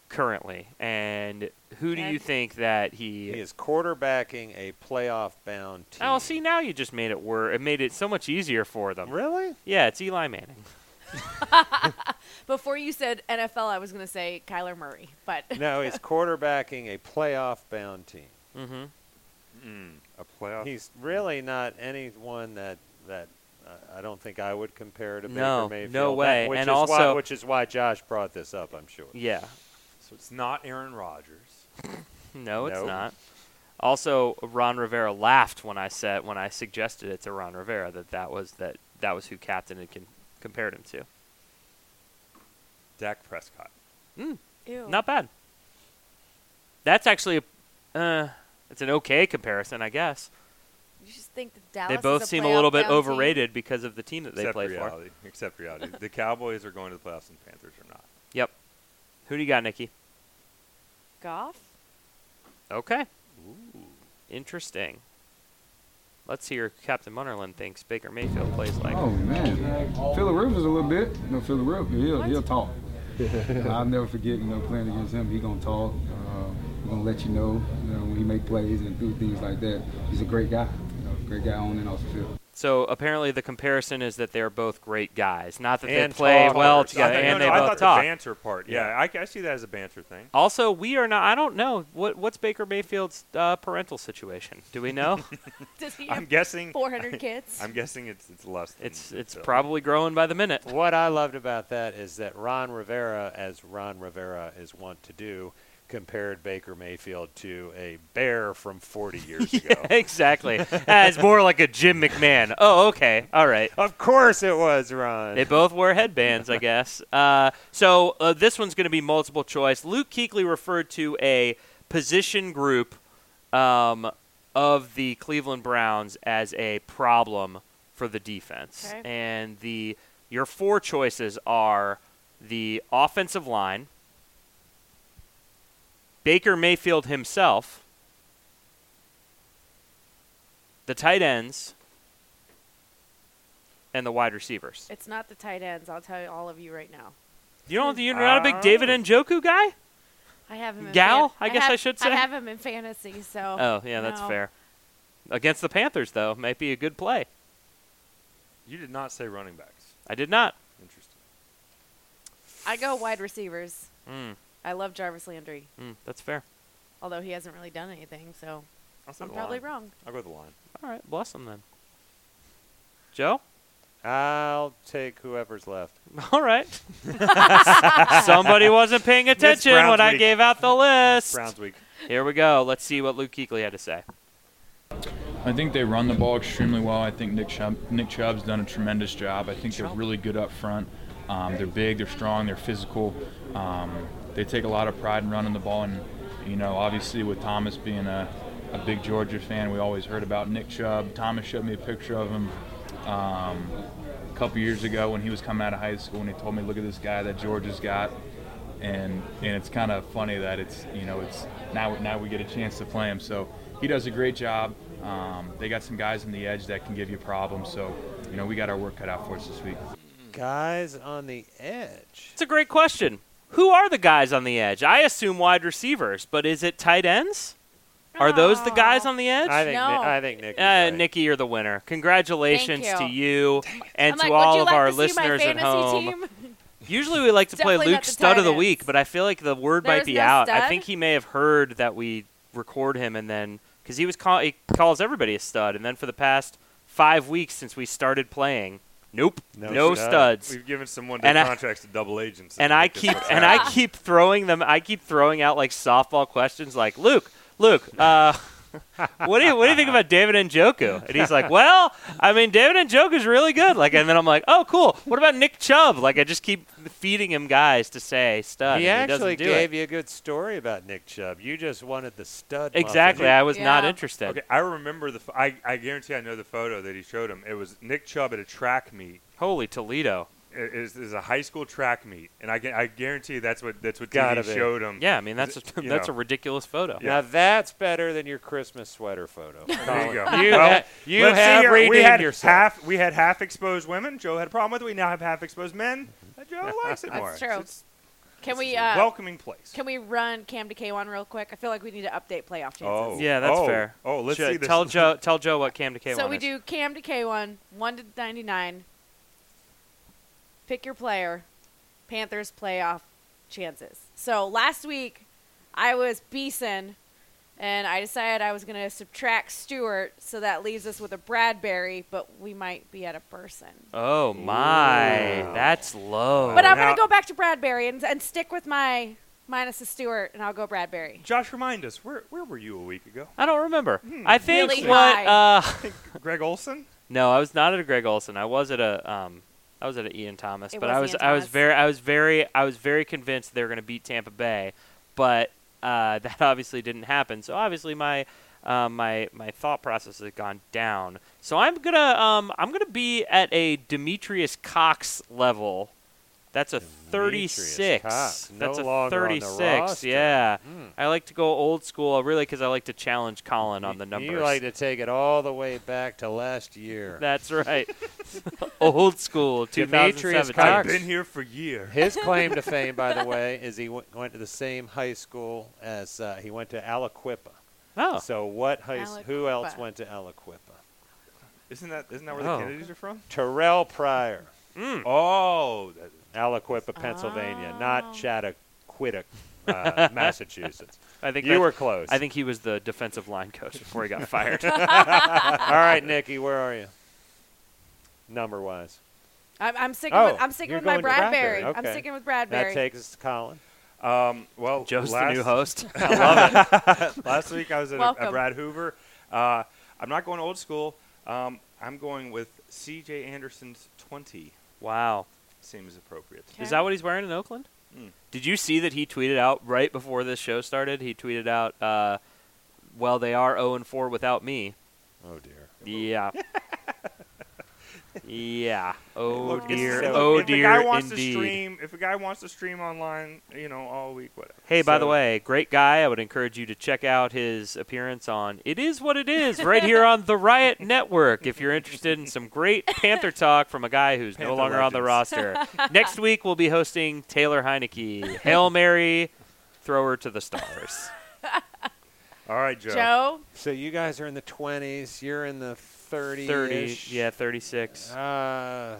currently. And who do you think that he? He is quarterbacking a playoff-bound team. Oh, see, now you just made it work. It made it so much easier for them. Really? Yeah, it's Eli Manning. (laughs) Before you said NFL, I was going to say Kyler Murray, but (laughs) No, he's quarterbacking a playoff-bound team. Mm-hmm. Mm, a playoff. He's really not anyone that that I- I don't think I would compare to No, Baker Mayfield. no way. which And is why, also- which is why Josh brought this up. I'm sure. Yeah. So it's not Aaron Rodgers. No, it's No. not. Also, Ron Rivera laughed when I said when I suggested it to Ron Rivera that that was that that was who Captain had con- compared him to. Dak Prescott. Ew. Not bad. That's actually a, uh, it's an okay comparison, I guess. You just think that Dallas they is both a seem a little bit playoff-bound team? overrated because of the team that they except play for. reality. Except reality. the Cowboys are going to the playoffs and the Panthers are not. Yep. Who do you got, Nikki? Goff. Okay. Interesting. Let's hear Captain Munnerlyn thinks Baker Mayfield plays like. Oh man, Philip Rivers a little bit. You know, Philip Rivers, he'll he'll talk. (laughs) I'll never forget, you know, playing against him. He gonna talk. Uh, he gonna let you know, you know, when he make plays and do things like that. He's a great guy. You know, great guy on and off the field. So apparently the comparison is that they're both great guys. Not that And they play talkers. well I together I, thought- and no, they no, I thought talk. the banter part. Yeah, I, I see that as a banter thing. Also, we are not. I don't know what what's Baker Mayfield's uh, parental situation. Do we know? (laughs) (laughs) Does he I'm have guessing. 400 (laughs) kids? I'm guessing it's it's less. Than it's it's Phil. probably growing by the minute. What I loved about that is that Ron Rivera, as Ron Rivera is wont to do, compared Baker Mayfield to a bear from 40 (laughs) years ago. exactly. Uh, it's more like a Jim McMahon. Oh, okay. All right. Of course it was, Ron. They both wear headbands, I guess. Uh, so uh, this one's going to be multiple choice. Luke Kuechly referred to a position group um, of the Cleveland Browns as a problem for the defense, Okay. and the your four choices are the offensive line, Baker Mayfield himself, the tight ends, and the wide receivers. It's not the tight ends. I'll tell you all of you right now. You don't. You're not a big David Oh. Njoku guy. I have him. In Gal, fan- I guess I have- should say? I have him in fantasy. So. Oh, yeah, that's no. fair. Against the Panthers, though, might be a good play. You did not say running backs. I did not. Interesting. I go wide receivers. Mm, I love Jarvis Landry, mm, that's fair. although he hasn't really done anything. So I'll I'm probably line. wrong. I'll go with the line. All right, bless them then. Joe? I'll take whoever's left. (laughs) All right. (laughs) Somebody wasn't paying attention Browns when I gave out the list. Browns week. Here we go. Let's see what Luke Kuechly had to say. I think they run the ball extremely well. I think Nick Chubb, Nick Chubb's done a tremendous job. I think they're really good up front. Um, they're big, they're strong, they're physical. Um, they take a lot of pride in running the ball. And, you know, obviously with Thomas being a, a big Georgia fan, we always heard about Nick Chubb. Thomas showed me a picture of him um, a couple years ago when he was coming out of high school, and he told me, "Look at this guy that Georgia's got." and and it's kind of funny that it's you know it's now now we get a chance to play him. So he does a great job. Um, they got some guys on the edge that can give you problems. So you know we got our work cut out for us this week. Guys on the edge. It's a great question. Who are the guys on the edge? I assume wide receivers, but is it tight ends? Are those the guys on the edge? I think No. Ni- I think Nick. Uh, right. Nikki, you're the winner. Congratulations Thank to you. you and I'm to like, all of like our to see my listeners at home. Team? (laughs) Usually we like to play Definitely Luke not Stud of the Week, but I feel like the word might be no out. I think he may have heard that we record him and then because he was call- he calls everybody a stud, and then for the past five weeks since we started playing, nope, No no, studs. We've given some one-day And I- contracts to double agents. and I keep and. I keep throwing them. I keep throwing out like softball questions, like Luke, Luke, uh, (laughs) what do you what do you think about David and Njoku? And he's like, well, I mean, David Njoku's really good. Like, and then I'm like, oh, cool. What about Nick Chubb? Like, I just keep feeding him guys to say stud. He and actually he doesn't do gave it. you a good story about Nick Chubb. You just wanted the stud. exactly. muffin. I was not interested. Okay, I remember the. F- I, I guarantee I know the photo that he showed him. It was Nick Chubb at a track meet. Holy Toledo. It is, is a high school track meet, and I, I guarantee that's what that's what Gotta TV be. showed him. Yeah, I mean that's a, (laughs) you that's know. a ridiculous photo. Yeah. Now that's better than your Christmas sweater photo. There you go. You, well, ha- you let's see have here. redeemed we had yourself. half. We had half exposed women. Joe had a problem with it. We now have half exposed men. (laughs) Joe likes it more. That's more. true. It's, Can it's we a uh, welcoming place. can we run Cam to Kawann real quick? I feel like we need to update playoff chances. Oh, Yeah, that's oh, fair. Oh, let's Should- see this. Tell Joe tell Joe what Cam to Kawann so we is. do Cam to Kawann, one to ninety nine. Pick your player. Panthers playoff chances. So last week, I was Beeson And I decided I was going to subtract Stewart, so that leaves us with a Bradbury, but we might be at a person. Oh my, that's low. But I'm going to go back to Bradbury and, and stick with my minus a Stewart, and I'll go Bradbury. Josh, remind us where where were you a week ago? I don't remember. I think Really what. high. Uh, (laughs) Greg Olsen. no, I was not at a Greg Olsen. I was at a. Um, I was at a Ian Thomas, It but was I was Ian I was Thomas. very I was very I was very convinced they were going to beat Tampa Bay, but uh, (laughs) that obviously didn't happen. So obviously my uh, my my thought process has gone down. So I'm gonna um, I'm gonna be at a Demetrious Cox level. That's a Demetrious 36. Cox, no That's a longer on the 36. Yeah. Mm. I like to go old school, really, because I like to challenge Colin on the numbers. You like to take it all the way back to last year. (laughs) That's right. (laughs) old school. (laughs) Demetrious 2017. Cox. I've been here for years. His claim to fame, by the way, is he w- went to the same high school as uh, he went to Aliquippa. Oh, So what high? s- Who else went to Aliquippa? Isn't that isn't that where Oh. the Kennedys are from? Terrelle Pryor, mm. Oh, that, Aliquippa, Pennsylvania, Oh. not Chattaqua, uh, (laughs) Massachusetts. I think You were close. I think he was the defensive line coach before he got fired. (laughs) All right, (laughs) Nikki, where are you? Number wise. I'm, I'm sticking Oh, with I'm sticking with my going to Bradbury. Bradbury. I'm Okay. sticking with Bradbury. That Bradbury. takes us to Colin. um, well, Joe's last, the new host. last week I was at a, a Brad Hoover. Uh, I'm not going old school. Um, I'm going with C.J. Anderson's 20. wow. Seems appropriate. Is that what he's wearing in Oakland? Mm. Did you see that he tweeted out right before this show started? He tweeted out, uh, "Well, they are 0 and 4 without me." Oh dear. Yeah. (laughs) yeah. Oh Look, it's dear. so- oh if dear. a guy wants indeed. to stream, if a guy wants to stream online, you know, all week, whatever. Hey, by the way, great guy. I would encourage you to check out his appearance on It Is What It Is right here on the Riot (laughs) Network if you're interested in some great Panther talk from a guy who's no Panther longer on the roster. (laughs) Next week, we'll be hosting Taylor Heinicke. Hail Mary, throw her to the stars. (laughs) All right, Joe. Joe? So you guys are in the 20s. You're in the 30s. 30, yeah, 36. Uh,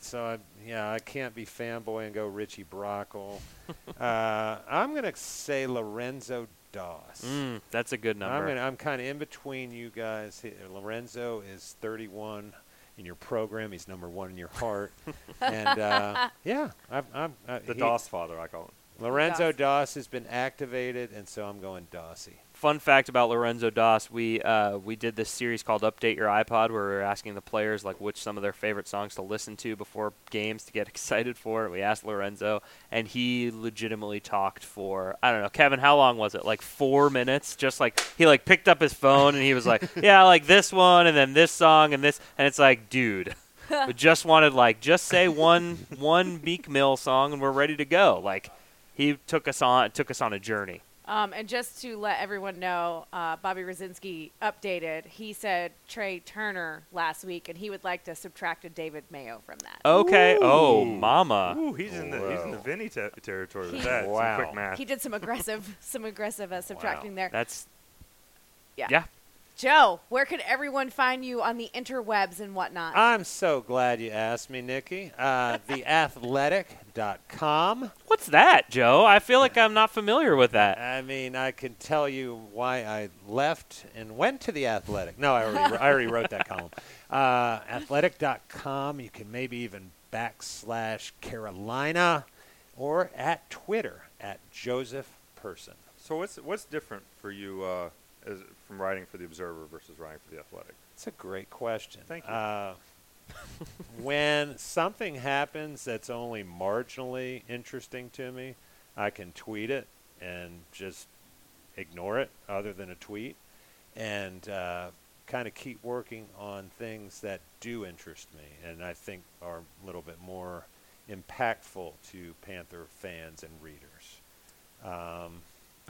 so I, yeah, I can't be fanboy and go Richie Brockel. (laughs) uh, I'm gonna say Lorenzo Doss. Mm, that's a good number. I'm gonna, I'm kind of in between you guys. He- Lorenzo is 31 in your program. He's number one in your heart. (laughs) and uh, yeah, I'm, I'm uh, The Doss father, I call him. Lorenzo Doss. Doss has been activated, and so I'm going Dossy. Fun fact about Lorenzo Doss: we uh, we did this series called "Update Your iPod," where we were asking the players like which some of their favorite songs to listen to before games to get (laughs) excited for. We asked Lorenzo, and he legitimately talked for I don't know, Kevin. How long was it? Like four minutes? Just like he like picked up his phone and he was like, (laughs) "Yeah, I like this one, and then this song, and this," and it's like, dude. (laughs) We just wanted like just say one one Meek Mill song and we're ready to go. Like he took us on took us on a journey. Um, and just to let everyone know, uh, Bobby Rosinski updated. He said Trai Turner last week, and he would like to subtract a David Mayo from that. Okay. Oh, mama. Ooh, he's in the he's in the Whoa. Vinny te- territory with He- that. Some Wow. quick math. He did some aggressive, (laughs) some aggressive uh, subtracting there. That's Yeah. yeah. Joe, where could everyone find you on the interwebs and whatnot? I'm so glad you asked me, Nikki. Uh, (laughs) theathletic.com. What's that, Joe? I feel like I'm not familiar with that. I mean, I can tell you why I left and went to the Athletic. No, I already, I already wrote that column. Uh, athletic.com. You can maybe even backslash Carolina or at Twitter at Joseph Person. So what's what's different for you uh, as, from writing for the Observer versus writing for the Athletic? It's a great question. Thank you. Uh, when something happens that's only marginally interesting to me, I can tweet it and just ignore it, other than a tweet, and uh, kind of keep working on things that do interest me and I think are a little bit more impactful to Panther fans and readers. Um,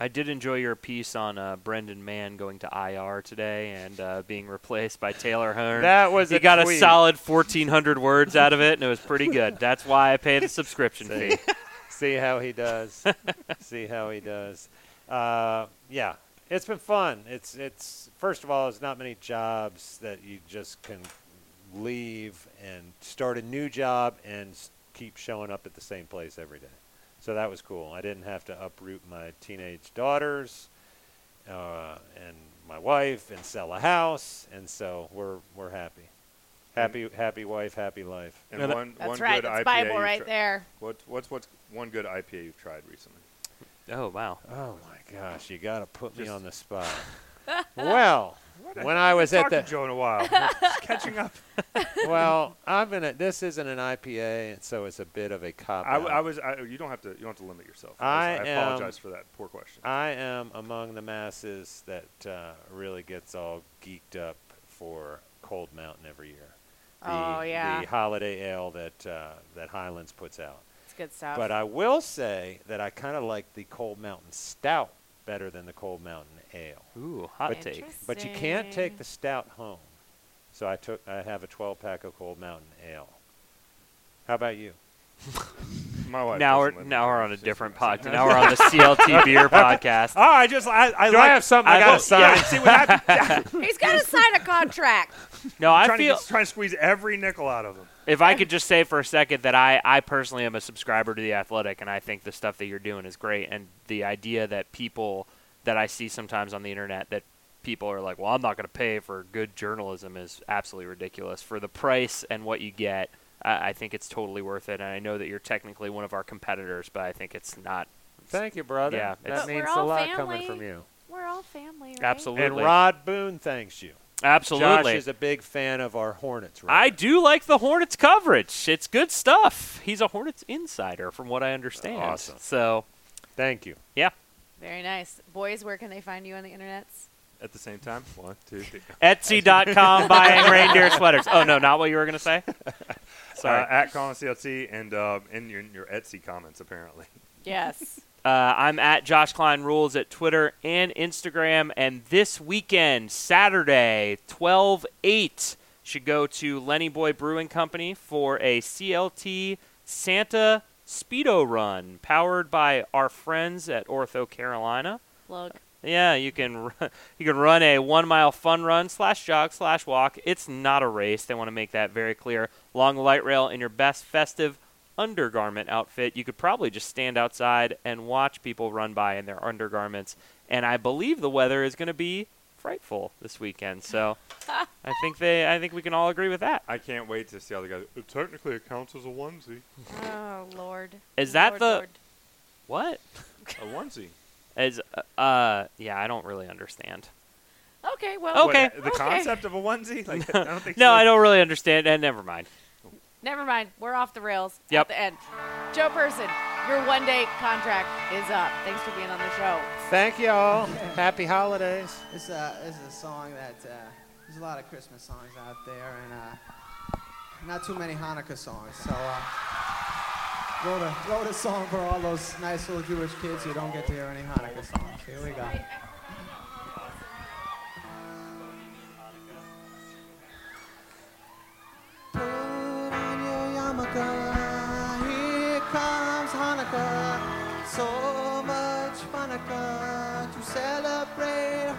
I did enjoy your piece on uh, Brendan Mahon going to IR today and uh, being replaced by Taylor Hearn. that was he a got tweet. a solid 1,400 words out of it, and it was pretty good. (laughs) That's why I pay the subscription See. fee. (laughs) See how he does. (laughs) See how he does. Uh, yeah, it's been fun. It's it's first of all, there's not many jobs that you just can leave and start a new job and keep showing up at the same place every day. So that was cool. I didn't have to uproot my teenage daughters, uh, and my wife and sell a house, and so we're we're happy. Happy happy wife, happy life. And Yeah, one, That's one right. good That's IPA Bible you've right tri- there. What, what's what's one good IPA you've tried recently? Oh wow. Oh my gosh, you got to put me on the spot. (laughs) well, when I was at Talked the Joe in a while. (laughs) Just catching up. well, I'm gonna. This isn't an IPA, and so it's a bit of a cop. I, out. I was. I, you don't have to. You don't have to limit yourself. I I, am- apologize for that poor question. I am among the masses that uh, really gets all geeked up for Cold Mountain every year. The, Oh, yeah. the holiday ale that uh, that Highlands puts out. It's good stuff. But I will say that I kind of like the Cold Mountain Stout better than the Cold Mountain Ale. Ooh, hot But- take. But you can't take the stout home. So I took I have a 12 pack of Cold Mountain Ale. How about you? (laughs) My wife. Now we're doesn't let me now we're on a different podcast. Now we're on the CLT (laughs) beer podcast. Oh, I just I, I Do like, I have something I, I got to sign? Yeah, see what happened? (laughs) He's got to sign a contract. No, I trying feel to get, trying to squeeze every nickel out of him. if I could just say for a second that I, I personally am a subscriber to the Athletic, and I think the stuff that you're doing is great. And the idea that people that I see sometimes on the internet that people are like, well, I'm not going to pay for good journalism is absolutely ridiculous. For the price and what you get, I, I think it's totally worth it. And I know that you're technically one of our competitors, but I think it's not. Thank you, brother. Yeah, that it's- means a all lot coming from you. We're all family, right? Absolutely. And Rod Boone thanks you. Absolutely. Josh is a big fan of our Hornets. Right? I do like the Hornets coverage. It's good stuff. He's a Hornets insider, from what I understand. Awesome. So, Thank you. Yeah. Very nice. Boys, where can they find you on the internet? At the same time, one, two, three. (laughs) Etsy.com (laughs) buying reindeer sweaters. Oh no, not what you were gonna say. (laughs) Sorry. Uh, at Colin CLT and uh, in your, your Etsy comments apparently. Yes. Uh, I'm at Josh Klein Rules at Twitter and Instagram. And this weekend, Saturday, 12 8, should go to Lenny Boy Brewing Company for a CLT Santa Speedo Run powered by our friends at OrthoCarolina. Plug. Yeah, you can (laughs) ru- you can run a one mile fun run slash jog slash walk. It's not a race. They want to make that very clear. Along the light rail in your best festive undergarment outfit. You could probably just stand outside and watch people run by in their undergarments. And I believe the weather is going to be frightful this weekend. So (laughs) I think they I think we can all agree with that. I can't wait to see how the guys. "Uh, Technically, it counts as a onesie. Oh Lord. Is that Lord, the Lord. what? A onesie. Is uh, uh yeah, I don't really understand. Okay. Well. Okay. What, the Okay. concept of a onesie? (laughs) Like, I don't think No, so. I don't really understand. And never mind. Never mind. We're off the rails Yep. at the end. Joe Person, your one day contract is up. Thanks for being on the show. Thank you all. Happy holidays. It's a, it's a song that uh, there's a lot of Christmas songs out there, and uh, not too many Hanukkah songs. So uh, wrote a wrote a song for all those nice little Jewish kids who don't get to hear any Hanukkah songs. Here we go. Here comes Hanukkah. So much Hanukkah.